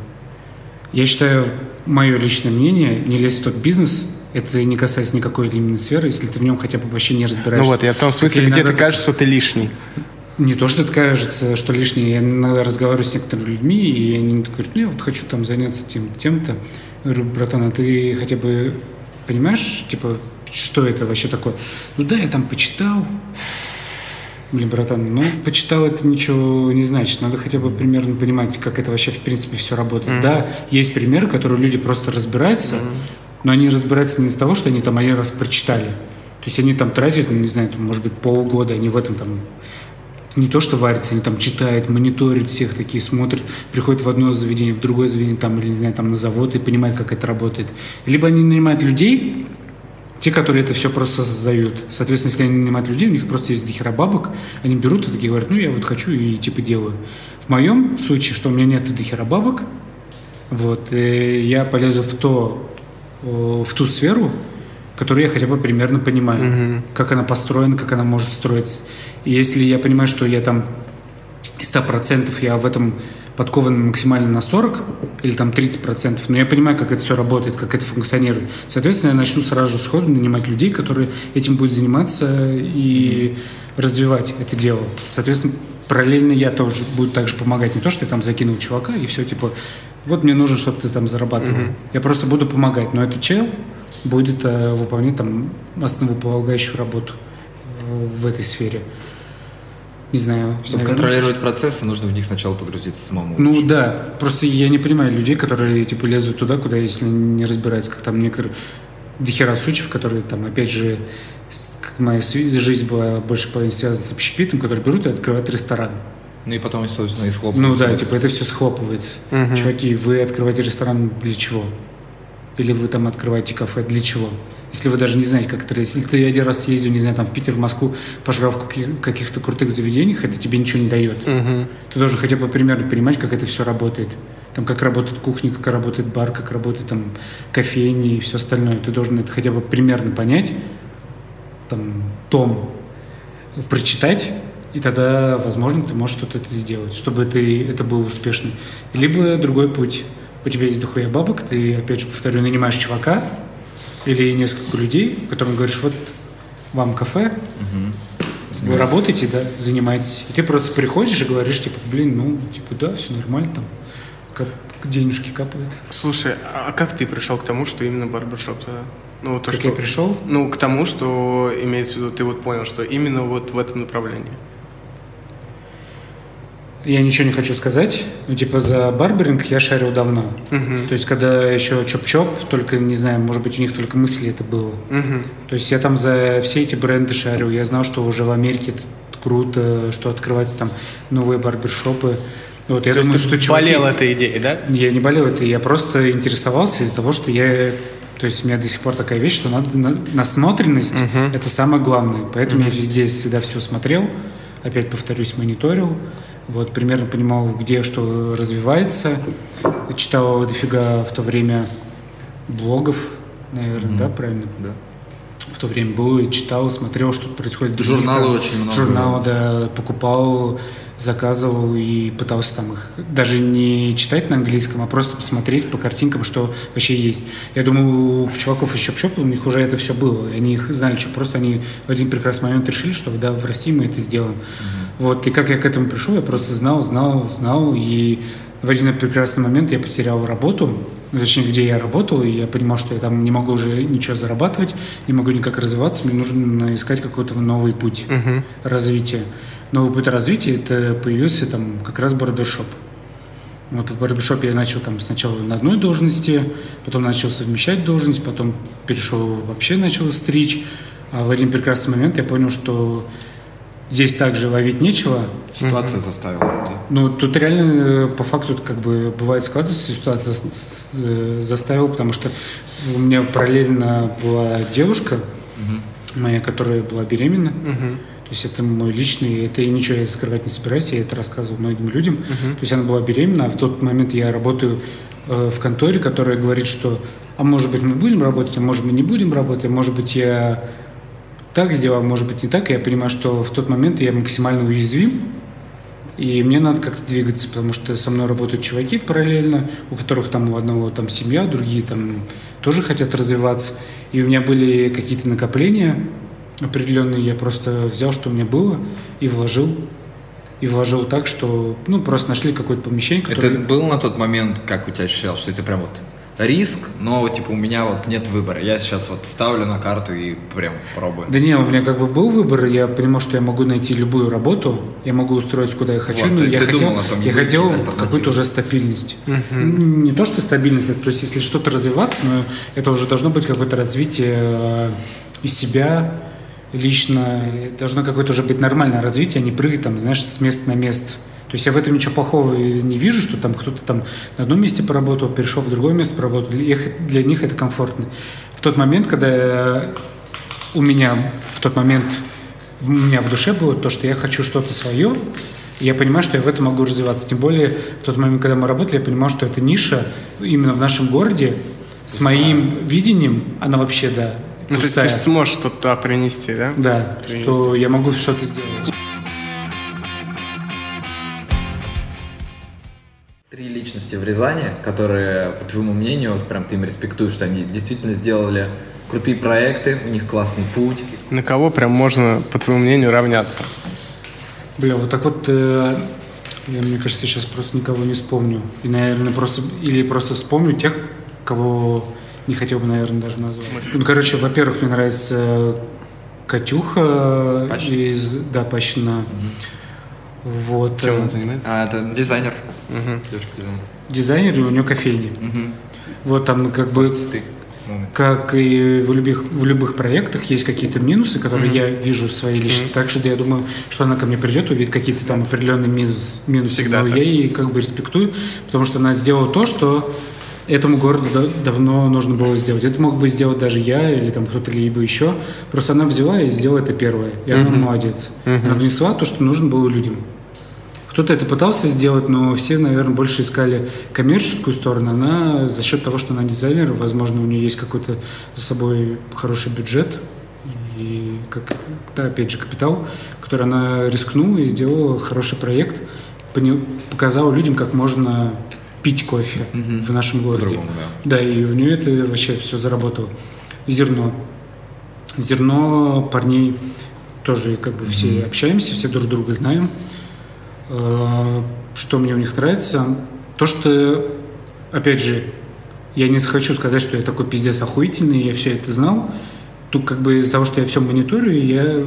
Я считаю, мое личное мнение, не лезть в тот бизнес, это не касается никакой именно сферы, если ты в нем хотя бы вообще не разбираешься. Ну вот, я в том смысле, где иногда- ты кажется, что ты лишний. Не то, что это кажется, что лишнее. Я иногда разговариваю с некоторыми людьми, и они говорят, ну, я вот хочу там заняться тем, тем-то. Я говорю, братан, а ты хотя бы понимаешь, типа, что это вообще такое? Ну да, я там почитал. Блин, братан, ну, почитал это ничего не значит. Надо хотя бы примерно понимать, как это вообще, в принципе, все работает. Да, есть примеры, которые люди просто разбираются, но они разбираются не из того, что они там один раз прочитали. То есть они там тратят, ну, не знаю, там, может быть, полгода, они в этом там не то, что варятся, они там читают, мониторят всех такие, смотрят, приходят в одно заведение, в другое заведение, там, или, не знаю, там на завод и понимают, как это работает. Либо они нанимают людей, те, которые это все просто создают. Соответственно, если они нанимают людей, у них просто есть дохера бабок, они берут и такие говорят, ну, я вот хочу и типа делаю. В моем случае, что у меня нет дохера бабок, вот, э, я полезу в то, в ту сферу, которую я хотя бы примерно понимаю, как она построена, как она может строиться. И если я понимаю, что я там из 100% я в этом подкован максимально на 40 или там 30%, но я понимаю, как это все работает, как это функционирует. Соответственно, я начну сразу же сходу нанимать людей, которые этим будут заниматься и развивать это дело. Соответственно, параллельно я тоже буду также помогать. Не то, что я там закинул чувака и все, типа, вот мне нужно, чтобы ты там зарабатывал. Я просто буду помогать. Но этот чел будет э, выполнять там основополагающую работу э, в этой сфере. Не знаю. Чтобы наверное, контролировать процессы, нужно в них сначала погрузиться самому. ну да, просто я не понимаю людей, которые типа лезут туда, куда если не разбираются, как там некоторые дохера случаев, которые там опять же как моя жизнь была больше половины связана с общепитом, которые берут и открывают ресторан. Ну и потом, собственно, и Ну схлопнуться. да, типа это все схлопывается. Чуваки, вы открываете ресторан для чего? Или вы там открываете кафе для чего? Если вы даже не знаете, как это... Если ты один раз съездил, не знаю, там в Питер, в Москву, пожрал в каких- каких-то крутых заведениях, это тебе ничего не дает. Ты должен хотя бы примерно понимать, как это все работает. Там, как работает кухня, как работает бар, как работает там кофейни и все остальное. Ты должен это хотя бы примерно понять, там, том прочитать, и тогда, возможно, ты можешь что-то это сделать, чтобы ты, это был успешный. Либо другой путь. У тебя есть дохуя бабок, ты, опять же, повторю, нанимаешь чувака или несколько людей, которым говоришь, вот вам кафе, вы работаете, да, занимаетесь. И ты просто приходишь и говоришь, типа, блин, ну, типа, да, все нормально, там, кап- денежки капают. Слушай, а как ты пришел к тому, что именно барбершоп тогда? Ну, то, Как что... я пришел, Ну, к тому, что имеется в виду, ты вот понял, что именно вот в этом направлении. Я ничего не хочу сказать. Ну, типа, за барберинг я шарил давно. То есть, когда еще чоп-чоп, только, не знаю, может быть, у них только мысли это было. То есть, я там за все эти бренды шарил. Я знал, что уже в Америке это круто, что открываются там новые барбершопы. Вот, я То есть думаю, ты что чуваки- болел этой идеей, да? Я не болел это, я просто интересовался из-за того, что я... То есть у меня до сих пор такая вещь, что надо на- насмотренность – это самое главное. Поэтому я везде всегда все смотрел, опять повторюсь, мониторил, вот, примерно понимал, где что развивается. Читал дофига в то время блогов, наверное, да, правильно? Да. В то время был, и читал, смотрел, что происходит Журналы очень много. Журналы, да, покупал, заказывал и пытался там их даже не читать на английском, а просто посмотреть по картинкам, что вообще есть. Я думаю, у чуваков из Чоп-Чопа у них уже это все было. Они их знали, что просто они в один прекрасный момент решили, что да, в России мы это сделаем. Вот, и как я к этому пришел, я просто знал, знал, знал, и в один прекрасный момент я потерял работу, точнее, где я работал, и я понимал, что я там не могу уже ничего зарабатывать, не могу никак развиваться, мне нужно искать какой-то новый путь развития. Новый путь развития это появился там как раз барбершоп. Вот в барбершопе я начал там сначала на одной должности, потом начал совмещать должность, потом перешел вообще начал стричь. А в один прекрасный момент я понял, что здесь также ловить нечего, Ситуация заставила. да. ну, тут реально, э, по факту, как бы, бывает складывается ситуация, зас- с- э, заставил, потому что у меня параллельно была девушка моя, которая была беременна. То есть это мой личный, это я ничего я скрывать не собираюсь, я это рассказывал многим людям. То есть она была беременна, а в тот момент я работаю э, в конторе, которая говорит, что а может быть мы будем работать, а может мы не будем работать, а может быть я так сделал, может быть, не так. И я понимаю, что в тот момент я максимально уязвим, и мне надо как-то двигаться, потому что со мной работают чуваки параллельно, у которых там у одного там семья, другие там тоже хотят развиваться. И у меня были какие-то накопления определенные, я просто взял, что у меня было, и вложил. И вложил так, что, ну, просто нашли какое-то помещение, которое... Это был на тот момент, как у тебя ощущалось, что это прям вот риск, но типа у меня вот нет выбора. Я сейчас вот ставлю на карту и прям пробую. Да не, у меня как бы был выбор, я понимал, что я могу найти любую работу, я могу устроиться куда я хочу, Вот, но то есть я ты хотел, думал о том, я хотел какую-то уже стабильность. Не то, что стабильность, а то есть если что-то развиваться, но это уже должно быть какое-то развитие э, из себя лично, должно какое-то уже быть нормальное развитие, а не прыгать там, знаешь, с места на место. То есть я в этом ничего плохого не вижу, что там кто-то там на одном месте поработал, перешел в другое место поработал. Для для них это комфортно. В тот момент, когда у меня в тот момент у меня в душе было то, что я хочу что-то свое, и я понимаю, что я в этом могу развиваться. Тем более в тот момент, когда мы работали, я понимал, что эта ниша именно в нашем городе с моим видением, она вообще, да, Ну, то есть ты сможешь что-то туда принести, да? Да, Принести. что я могу что-то сделать. Три личности в Рязани, которые, по твоему мнению, вот прям ты им респектуешь, что они действительно сделали крутые проекты, у них классный путь. На кого прям можно, по твоему мнению, равняться? Бля, вот так вот, э, я, мне кажется, сейчас просто никого не вспомню. И, наверное, просто, или просто вспомню тех, кого не хотел бы, наверное, даже назвать. Ну, короче, во-первых, мне нравится э, Катюха Пащина. из, да, Пащина. Вот. Чем э, она занимается? А, это дизайнер. Девушка-дизайнер. Дизайнер, и у нее кофейня. Вот там как бы... Цветы. Как и в любых, в любых проектах есть какие-то минусы, которые я вижу свои лично. Так что я думаю, что она ко мне придет, увидит какие-то там определенные минус, минусы. Всегда Но так. я ей как бы респектую, потому что она сделала то, что этому городу да- давно нужно было сделать. Это мог бы сделать даже я или там кто-то либо еще. Просто она взяла и сделала это первое. И она молодец. Она внесла то, что нужно было людям. Кто-то это пытался сделать, но все, наверное, больше искали коммерческую сторону. Она за счет того, что она дизайнер, возможно, у нее есть какой-то за собой хороший бюджет и, как, да, опять же, капитал, который она рискнула и сделала хороший проект, показала людям, как можно пить кофе в нашем городе. По-другому, да. Да, и у нее это вообще все заработало. Зерно. Зерно парней тоже как бы все общаемся, все друг друга знаем. Э, Что мне у них нравится? То, что, опять же, я не хочу сказать, что я такой пиздец охуительный, я все это знал. Тут как бы из-за того, что я все мониторю, я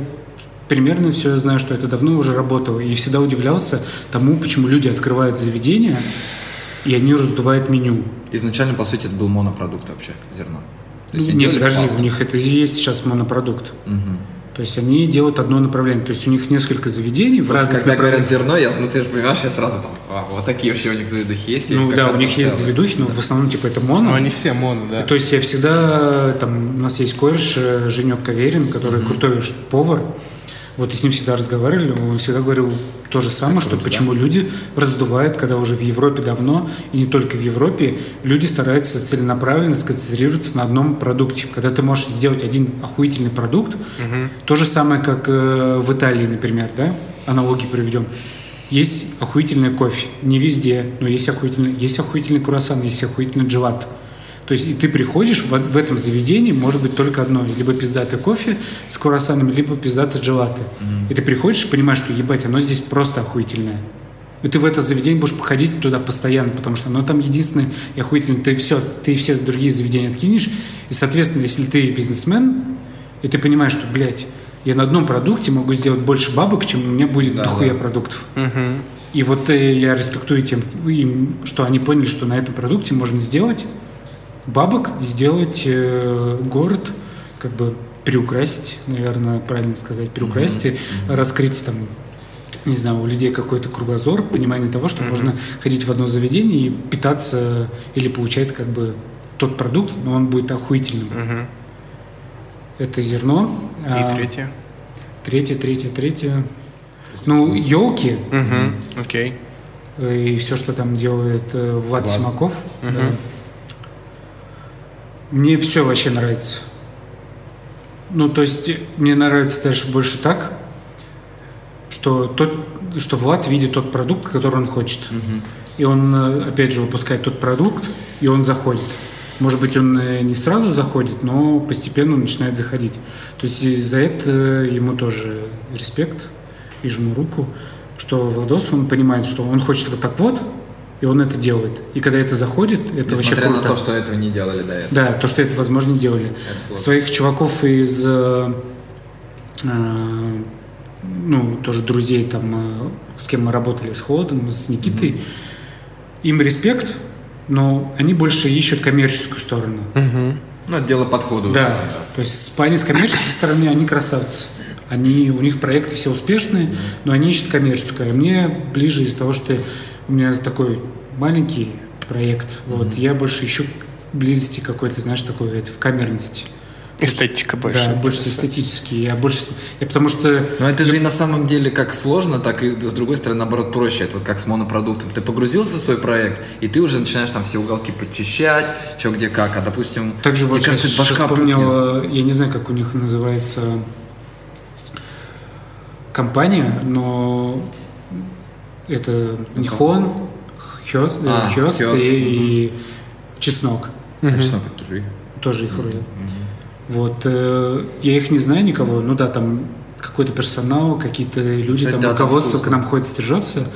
примерно все знаю, что это давно уже работало. И всегда удивлялся тому, почему люди открывают заведения, и они раздувают меню. Изначально, по сути, это был монопродукт вообще, зерно. То есть Нет, подожди, пасту. у них это и есть сейчас монопродукт. То есть они делают одно направление. То есть у них несколько заведений в Просто разных когда говорят зерно, я, ну ты же понимаешь, я сразу там, а, вот такие вообще у них заведухи есть. Ну да, у них есть целое? заведухи, но в основном типа это моно. Ну, они все моно, да. То есть я всегда, там, у нас есть кореш э, Женек Каверин, который крутой ш- повар. Вот и с ним всегда разговаривали, он всегда говорил то же самое, что почему люди раздувают, когда уже в Европе давно, и не только в Европе, люди стараются целенаправленно сконцентрироваться на одном продукте. Когда ты можешь сделать один охуительный продукт, то же самое, как э, в Италии, например, да, аналогии приведем. Есть охуительный кофе, не везде, но есть охуительный, есть охуительный круассан, есть охуительный джелат. То есть и ты приходишь в, в этом заведении, может быть только одно, либо пиздатый кофе с круассанами, либо пиздатый джелаты. И ты приходишь и понимаешь, что ебать, оно здесь просто охуительное. И ты в это заведение будешь походить туда постоянно, потому что оно там единственное и охуительное. Ты все, ты все другие заведения откинешь. И, соответственно, если ты бизнесмен, и ты понимаешь, что, блядь, я на одном продукте могу сделать больше бабок, чем у меня будет Да, дохуя да. продуктов. И вот э, я респектую тем, им, что они поняли, что на этом продукте можно сделать бабок и сделать э, город, как бы приукрасить, наверное, правильно сказать, приукрасить, и раскрыть там, не знаю, у людей какой-то кругозор, понимание того, что можно ходить в одно заведение и питаться или получать как бы тот продукт, но он будет охуительным. Мгм. Это зерно. И А, третье. Третье, третье, третье. Ну, елки. Окей. и все, что там делает э, Влад Влад. Симаков. Мгм. да. Мне все вообще нравится. Ну, то есть мне нравится дальше больше так, что, тот, что Влад видит тот продукт, который он хочет. И он, э, опять же, выпускает тот продукт, и он заходит. Может быть, он э, не сразу заходит, но постепенно начинает заходить. То есть за это ему тоже респект и жму руку, что Владос, он понимает, что он хочет вот так вот, и он это делает. И когда это заходит, это вообще Несмотря круто. на то, что этого не делали до этого. Да, то, что это, возможно, не делали. Своих чуваков из, э, э, ну, тоже друзей, там, э, с кем мы работали, с Холодом, с Никитой, им респект, но они больше ищут коммерческую сторону. Ну, это дело подхода. Да, то есть с- парни с коммерческой стороны, они красавцы. Они, у них проекты все успешные, но они ищут коммерческую. А мне ближе из того, что у меня такой маленький проект, вот, я больше ищу близости какой-то, знаешь, такой, это, в камерности. Эстетика больше. да, больше интересует. эстетический. Я больше, я потому что Но это же и на самом деле как сложно, так и с другой стороны, наоборот, проще. Это вот как с монопродуктом. Ты погрузился в свой проект, и ты уже начинаешь там все уголки подчищать, что где как. А допустим, также вот мне кажется, сейчас, башка сейчас вспомнил, я не знаю, как у них называется компания, но это Нихон, Хёст, э, А, Хёст Хёст, и, и Чеснок. А что, который? Тоже их вроде. Вот, э, я их не знаю никого, ну да, там какой-то персонал, какие-то люди, Кстати, там да, руководство к нам ходит, стрижется.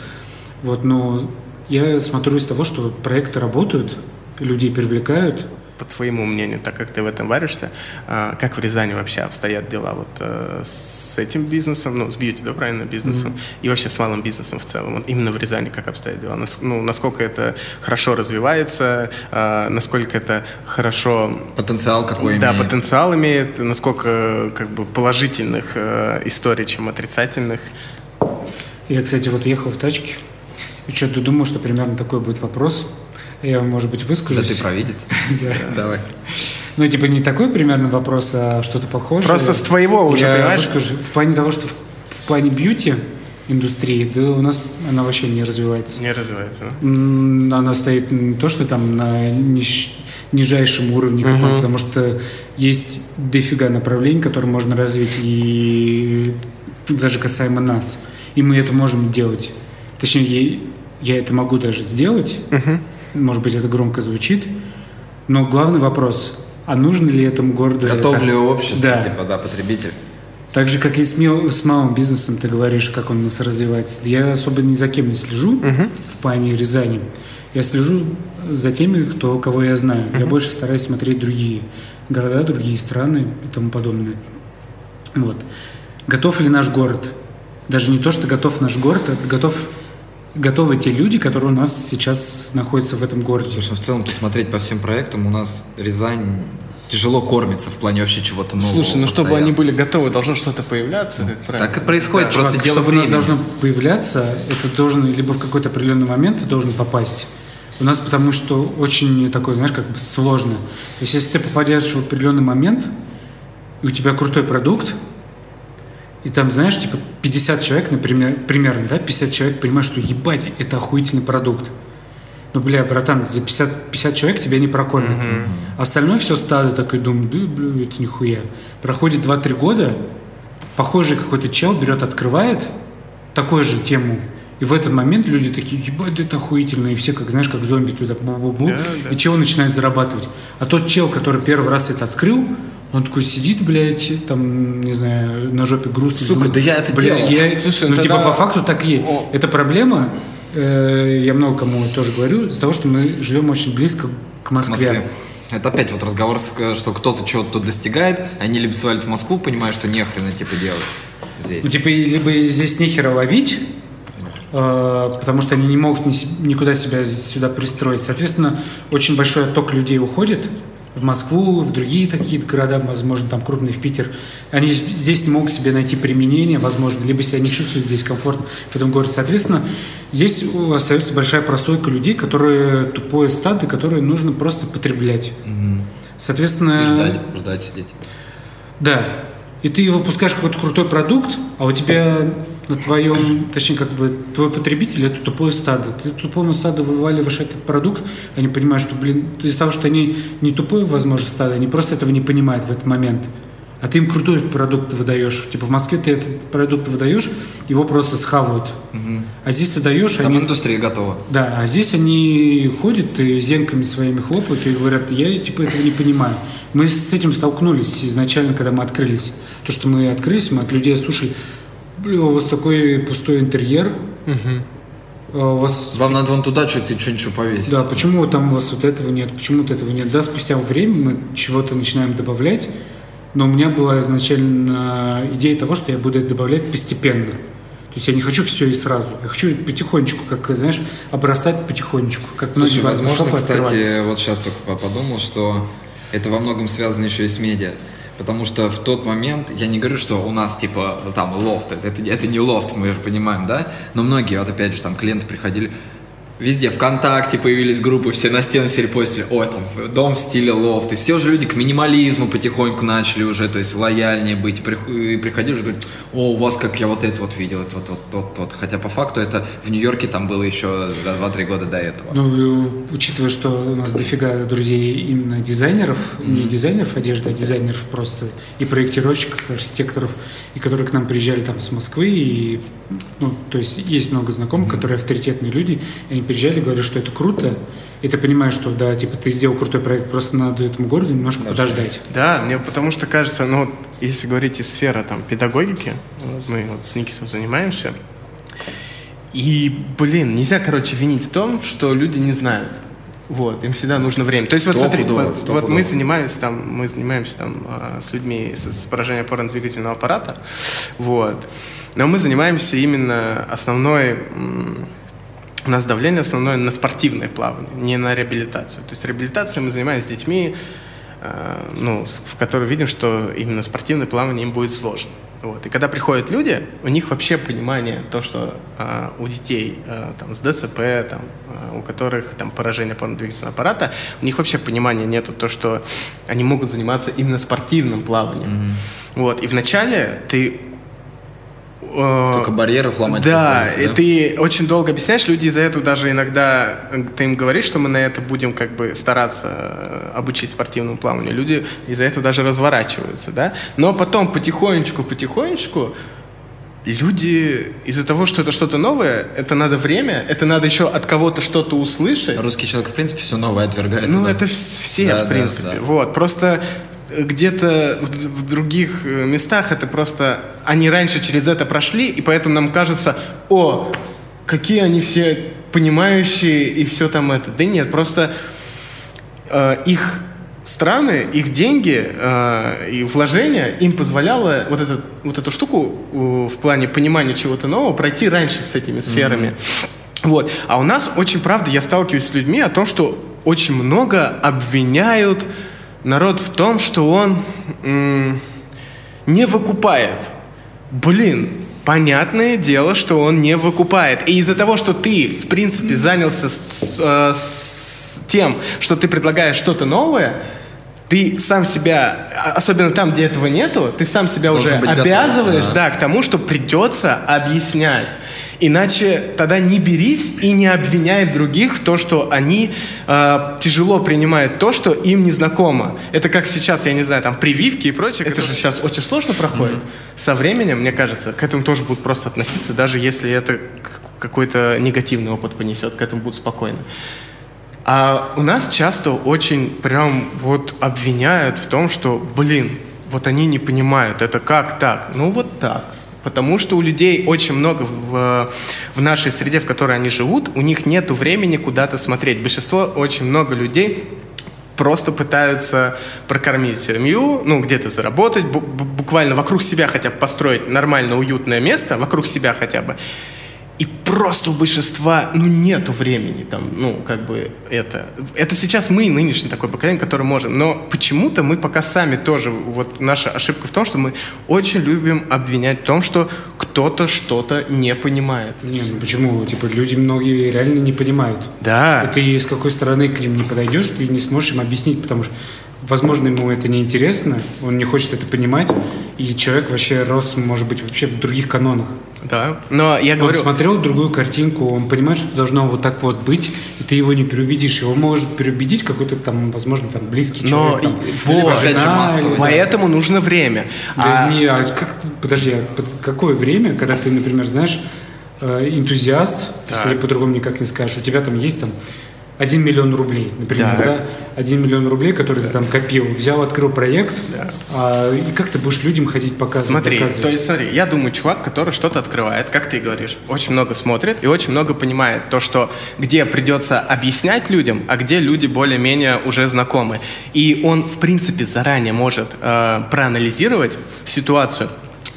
Вот, но я смотрю из того, что проекты работают, людей привлекают, По твоему мнению, так как ты в этом варишься, а, как в Рязани вообще обстоят дела вот э, с этим бизнесом, ну, с бьюти, да, правильно, бизнесом, и вообще с малым бизнесом в целом? Вот именно в Рязани как обстоят дела? Ну, насколько это хорошо развивается, а, насколько это хорошо Потенциал какой да, имеет. потенциал имеет, насколько как бы положительных э, историй, чем отрицательных. Я, кстати, вот ехал в тачке и что-то думал, что примерно такой будет вопрос. Я, может быть, Да выскажусь. ты провидец. Да. Давай. Ну, типа, не такой примерно вопрос, а что-то похожее. Просто с твоего уже, Я понимаешь? выскажу. В плане того, что в, в плане бьюти индустрии, да у нас она вообще не развивается. Не развивается. да? Она стоит не то, что там на ниж- нижайшем уровне, каком, потому что есть дофига направлений, которые можно развить, и даже касаемо нас. И мы это можем делать. Точнее, я, я это могу даже сделать. Может быть, это громко звучит. Но главный вопрос, а нужно ли этому городу Готов это? ли общество, Да. типа, да, потребитель? Так же, как и с, мел- с малым бизнесом, ты говоришь, как он у нас развивается. Я особо ни за кем не слежу в плане Рязани. Я слежу за теми, кто, кого я знаю. Я больше стараюсь смотреть другие города, другие страны и тому подобное. Вот. Готов ли наш город? Даже не то, что готов наш город, а готов, готовы те люди, которые у нас сейчас находятся в этом городе. Потому что в целом посмотреть по всем проектам, у нас Рязань тяжело кормится в плане вообще чего-то нового. Слушай, ну чтобы постоянно. они были готовы, должно что-то появляться. как правильно. Так и происходит, Да, просто чувак, дело чтобы у нас времени. должно появляться, это должен либо в какой-то определенный момент ты должен попасть. У нас потому что очень такой, знаешь, как бы сложно. То есть если ты попадешь в определенный момент, и у тебя крутой продукт, и там, знаешь, типа 50 человек, например, примерно, да, 50 человек понимают, что ебать, это охуительный продукт. Ну, бля, братан, за 50, 50 человек тебя не прокормят. Остальное все стадо такое думает, да, бля, это нихуя. Проходит 2-3 года, похожий какой-то чел берет, открывает такую же тему, и в этот момент люди такие, ебать, да это охуительно, и все, как знаешь, как зомби туда бу-бу-бу, Да, да. и чел начинает зарабатывать. А тот чел, который первый раз это открыл, он такой сидит, блядь, там, не знаю, на жопе грустно. Сука, думает, да я это «Бля, делал». я- Слушай, ну, ну типа, тогда- по факту так и есть. О. Это проблема, э, я много кому тоже говорю, из-за того, что мы живем очень близко к Москве. Москве. Это опять вот разговор, с- что кто-то чего-то достигает, они либо свалят в Москву, понимая, что нехрена типа делать здесь. Ну, типа, либо здесь нехера ловить, э, потому что они не могут ни никуда себя сюда пристроить. Соответственно, очень большой отток людей уходит в Москву, в другие такие города, возможно, там крупные, в Питер. Они здесь не могут себе найти применение, возможно, либо себя не чувствуют здесь комфортно в этом городе. Соответственно, здесь остается большая прослойка людей, которые тупое стадо, которые нужно просто потреблять. Соответственно, И ждать, ждать, сидеть. да. И ты выпускаешь какой-то крутой продукт, а у тебя на твоем, точнее, как бы твой потребитель это тупое стадо. Ты тупому стаду вываливаешь этот продукт, они понимают, что, блин, из-за того, что они не тупое, возможно, стадо, они просто этого не понимают в этот момент. А ты им крутой продукт выдаешь. Типа в Москве ты этот продукт выдаешь, его просто схавают. А здесь ты даешь, Там они... индустрия готова. Да, а здесь они ходят и зенками своими хлопают и говорят, я типа этого не понимаю. Мы с этим столкнулись изначально, когда мы открылись. То, что мы открылись, мы от людей, слушай, бля, у вас такой пустой интерьер, а у вас Вам надо вон туда что-то что-нибудь повесить. да, почему там у вас вот этого нет, почему вот этого нет. Да, спустя время мы чего-то начинаем добавлять, но у меня была изначально идея того, что я буду это добавлять постепенно. То есть я не хочу все и сразу. Я хочу потихонечку, как, знаешь, обрастать потихонечку. Как Слушай, возможно, кстати, вот сейчас только по- подумал, что это во многом связано еще и с медиа. Потому что в тот момент, я не говорю, что у нас типа там лофт, это, это, не лофт, мы же понимаем, да? Но многие, вот опять же, там клиенты приходили, Везде, ВКонтакте появились группы, все на стены сели постили, ой, там, дом в стиле лофт, и все уже люди к минимализму потихоньку начали уже, то есть лояльнее быть, и прих- и приходили уже говорят, о, у вас как я вот это вот видел, это вот, вот, вот, вот. Хотя по факту это в Нью-Йорке там было еще за 2-3 года до этого. Ну, учитывая, что у нас дофига друзей именно дизайнеров, не дизайнеров одежды, а дизайнеров просто и проектировщиков, архитекторов, и которые к нам приезжали там с Москвы, и, ну, то есть есть много знакомых, которые авторитетные люди, и они приезжали, говорят, что это круто, и ты понимаешь, что, да, типа, ты сделал крутой проект, просто надо этому городу немножко подождать. Да, мне потому что кажется, ну, вот если говорить из сферы там педагогики, вот мы вот с Никисом занимаемся, и, блин, нельзя, короче, винить в том, что люди не знают. Вот, им всегда нужно время. То есть вот смотри, Стопудово, вот, вот мы занимаемся там, мы занимаемся там а, с людьми с, с поражением опорно-двигательного аппарата, вот. Но мы занимаемся именно основной, у нас давление основное на спортивное плавание, не на реабилитацию. То есть реабилитацией мы занимаемся с детьми, э, ну, в которых видим, что именно спортивное плавание им будет сложно. Вот. И когда приходят люди, у них вообще понимание то, что э, у детей э, там, с ДЦП, там, э, у которых там поражение опорно-двигательного аппарата, у них вообще понимания нету то, что они могут заниматься именно спортивным плаванием. Вот. И вначале ты Столько барьеров ломать да, и да? ты очень долго объясняешь, люди из-за этого даже иногда, э, ты им говоришь, что мы на это будем как бы стараться э, обучить спортивному плаванию, люди из-за этого даже разворачиваются, да, но потом потихонечку, потихонечку люди из-за того, что это что-то новое, это надо время, это надо еще от кого-то что-то услышать, Русский человек, в принципе, все новое отвергает. ну, это вс- все, Да, в да, принципе. да. Вот. Просто э, где-то в, в других э, местах это просто... Они раньше через это прошли, и поэтому нам кажется, о, какие они все понимающие и все там это. Да нет, просто э, их страны, их деньги э, и вложения им позволяло вот, этот, вот эту штуку э, в плане понимания чего-то нового пройти раньше с этими сферами. Вот. А у нас очень, правда, я сталкиваюсь с людьми о том, что очень много обвиняют народ в том, что он не выкупает. Блин, понятное дело, что он не выкупает. И из-за того, что ты, в принципе, занялся с, э, с тем, что ты предлагаешь что-то новое, ты сам себя, а- особенно там, где этого нету, ты сам себя Должен уже быть готов, обязываешь, да. да, к тому, что придется объяснять. Иначе тогда не берись и не обвиняй других в то, что они э, тяжело принимают то, что им не знакомо. Это как сейчас, я не знаю, там прививки и прочее. Это же сейчас очень сложно проходит. Со временем, мне кажется, к этому тоже будут просто относиться, даже если это какой-то негативный опыт понесет, к этому будут спокойно. А у нас часто очень прям вот обвиняют в том, что, блин, вот они не понимают, это как так? Ну вот так. Потому что у людей очень много в, в нашей среде, в которой они живут, у них нет времени куда-то смотреть. Большинство, очень много людей просто пытаются прокормить семью, ну, где-то заработать, бу- бу- буквально вокруг себя хотя бы построить нормально уютное место, вокруг себя хотя бы. И просто у большинства, ну, нету времени там, ну, как бы это. Это сейчас мы, нынешнее такое поколение, которое можем. Но почему-то мы пока сами тоже, вот наша ошибка в том, что мы очень любим обвинять в том, что кто-то что-то не понимает. Не, ну почему? Типа люди многие реально не понимают. Да. И ты с какой стороны к ним не подойдешь, ты не сможешь им объяснить, потому что, возможно, ему это не интересно, он не хочет это понимать, и человек вообще рос, может быть, вообще в других канонах. Да, но я Он говорю... смотрел другую картинку, он понимает, что должно вот так вот быть, и ты его не переубедишь. Его может переубедить какой-то там, возможно, там близкий Но человек. или вот, опять же, жена, массовость. или- Поэтому нужно время. Да А- не, а как, подожди, а какое время, когда ты, например, знаешь, э, энтузиаст, если Так. по-другому никак не скажешь, у тебя там есть там 1 миллион рублей, например, Так. да? 1 миллион рублей, который ты там копил, взял, открыл проект, Да. а, и как ты будешь людям ходить показывать, Смотри, доказывать? то есть смотри, я думаю, чувак, который что-то открывает, как ты говоришь, очень много смотрит и очень много понимает то, что где придется объяснять людям, а где люди более-менее уже знакомы. И он, в принципе, заранее может э, проанализировать ситуацию.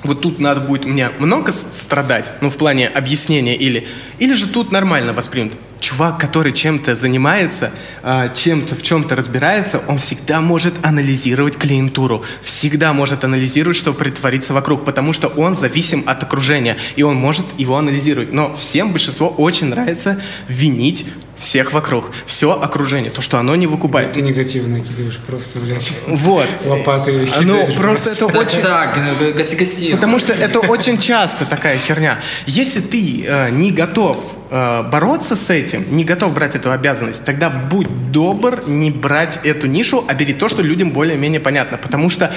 Вот тут надо будет мне много страдать, ну, в плане объяснения или... Или же тут нормально воспринят. Чувак, который чем-то занимается, а, чем-то в чем-то разбирается, он всегда может анализировать клиентуру, всегда может анализировать, что притворится вокруг, потому что он зависим от окружения, и он может его анализировать. Но всем большинство очень нравится винить всех вокруг, все окружение, то, что оно не выкупает. Ты негативно кидаешь просто, блядь, Вот. лопатой А, Ну, просто это очень... Так, э, гаси-гаси. Потому что это очень часто такая херня. Если ты э, не готов э, бороться с этим, не готов брать эту обязанность, тогда будь добр не брать эту нишу, а бери то, что людям более-менее понятно. Потому что,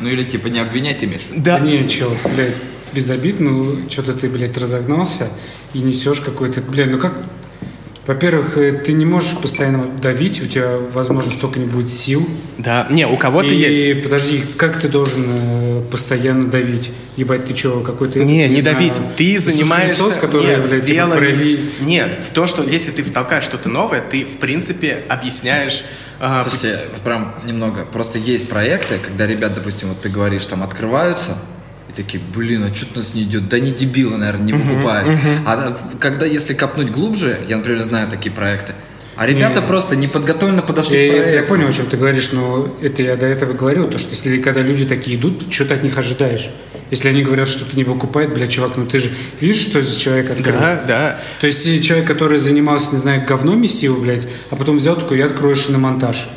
Ну или типа не обвинять ты имеешь? Да да, не, чел, блядь, без обид, ну, что-то ты, блядь, разогнался и несешь какой-то, блядь, ну как... Во-первых, э, ты не можешь постоянно давить, у тебя, возможно, столько не будет сил. да, не, у кого-то и, есть. подожди, как ты должен э, постоянно давить? Ебать, ты что, какой-то... Не, не, знаю, давить. Ты Иисус занимаешься... Христос, который, Нет, блядь, типа, дело не- прояви- Нет, в то, что если ты втолкаешь что-то новое, ты, в принципе, объясняешь... э, Слушайте, прям немного. Просто есть проекты, когда ребят, допустим, вот ты говоришь, там открываются, и такие, блин, а что-то у нас не идет? Да не дебилы, наверное, не выкупают. А когда, если копнуть глубже, я, например, знаю такие проекты, а ребята просто неподготовленно подошли Я, к проекту. я понял, о чем ты говоришь, но это я до этого говорил, то, что если когда люди такие идут, что ты от них ожидаешь? Если они говорят, что ты не выкупает, бля, чувак, ну ты же видишь, что за человек открыл? Да, да. То есть человек, который занимался, не знаю, говном месил, блядь, а потом взял такой, я открою шиномонтаж.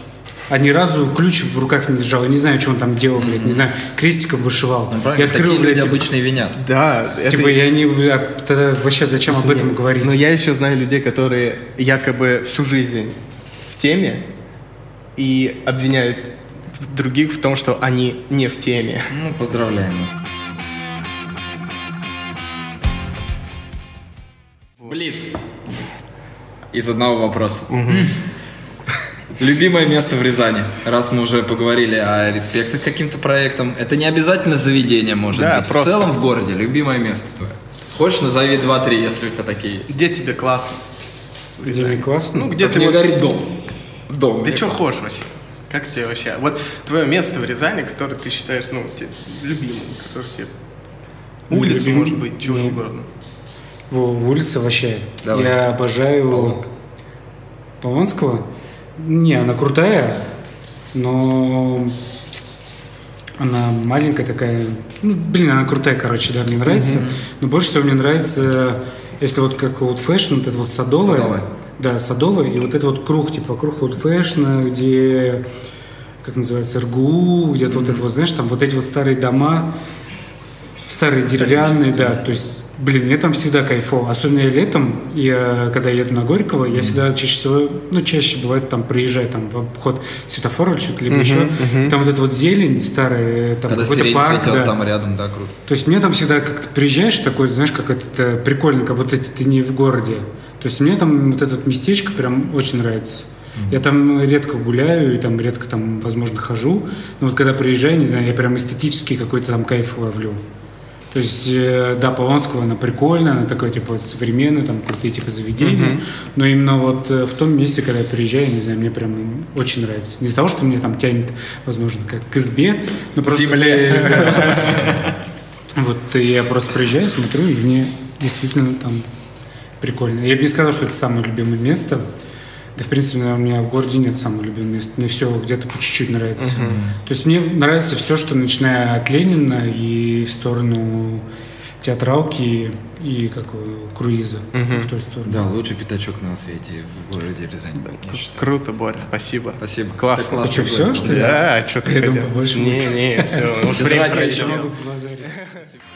А ни разу ключ в руках не держал. Я не знаю, что он там делал, блядь. Не знаю, крестиком вышивал. Ну, я открыл, такие блядь, люди типа, обычно винят. Да, это- типа, я не... а тогда вообще зачем об этом говорить? Но я еще знаю людей, которые якобы всю жизнь в теме и обвиняют других в том, что они не в теме. Ну, поздравляем. Блиц. Из одного вопроса. Любимое место в Рязани. Раз мы уже поговорили о респектах к каким-то проектам, это не обязательно заведение, может Да, быть. просто. В целом в городе. Любимое место твое. Хочешь, назови 2-3, если у тебя такие есть. Где тебе классно? Где мне классно? Ну, где Как ты мне вот- говорит дом. Дом. Ты что хочешь вообще? Как тебе вообще? Вот твое место в Рязани, которое ты считаешь, ну, любимым, которое тебе... Улица, Любимым? может быть, чего Не. угодно. Во, улица вообще. Давай. Я обожаю Полонка. Полонского. Не, она крутая, но она маленькая такая. Ну, блин, она крутая, короче, да, мне нравится. Но больше всего мне нравится, если вот как вот fashion, вот это вот садовое. Садовое. Да, садовое. И вот это вот круг, типа вокруг вот фэшна, где как называется, РГУ, где-то вот это вот, знаешь, там вот эти вот старые дома, старые деревянные, да, то есть, блин, мне там всегда кайфово, особенно я летом, я, когда еду на Горького, я всегда чаще всего, ну, чаще бывает там приезжаю там в обход светофора или что-то, либо еще, там вот эта вот зелень старая, там Когда какой-то парк, цветет да. там рядом, да, круто. То есть мне там всегда как-то приезжаешь такой, знаешь, как это э, прикольно, как будто ты не в городе. То есть мне там вот это вот местечко прям очень нравится. Я там редко гуляю и там редко там, возможно, хожу. Но вот когда приезжаю, не знаю, я прям эстетический какой-то там кайф ловлю. То есть, э, да, Полонского она прикольная, она такая, типа, современная, там, крутые, типа, заведения. Но именно вот э, в том месте, когда я приезжаю, не знаю, мне прям очень нравится. Не из-за того, что мне там тянет, возможно, как к избе, но просто... Земле. Вот и я просто приезжаю, смотрю, и мне действительно там прикольно. Я бы не сказал, что это самое любимое место. Да, в принципе, наверное, у меня в городе нет самого любимого места. Мне все где-то по чуть-чуть нравится. То есть мне нравится все, что начиная от Ленина и в сторону театралки и как круиза в той сторону. Да, лучший пятачок на свете в городе Рязань. считаю. Круто, Борь, спасибо. Спасибо. Классно. А что, говоришь. что ли? Да, что ты Я думал, хотел? больше Не, не, все. Без время пройдет. еще. Могу побазарить.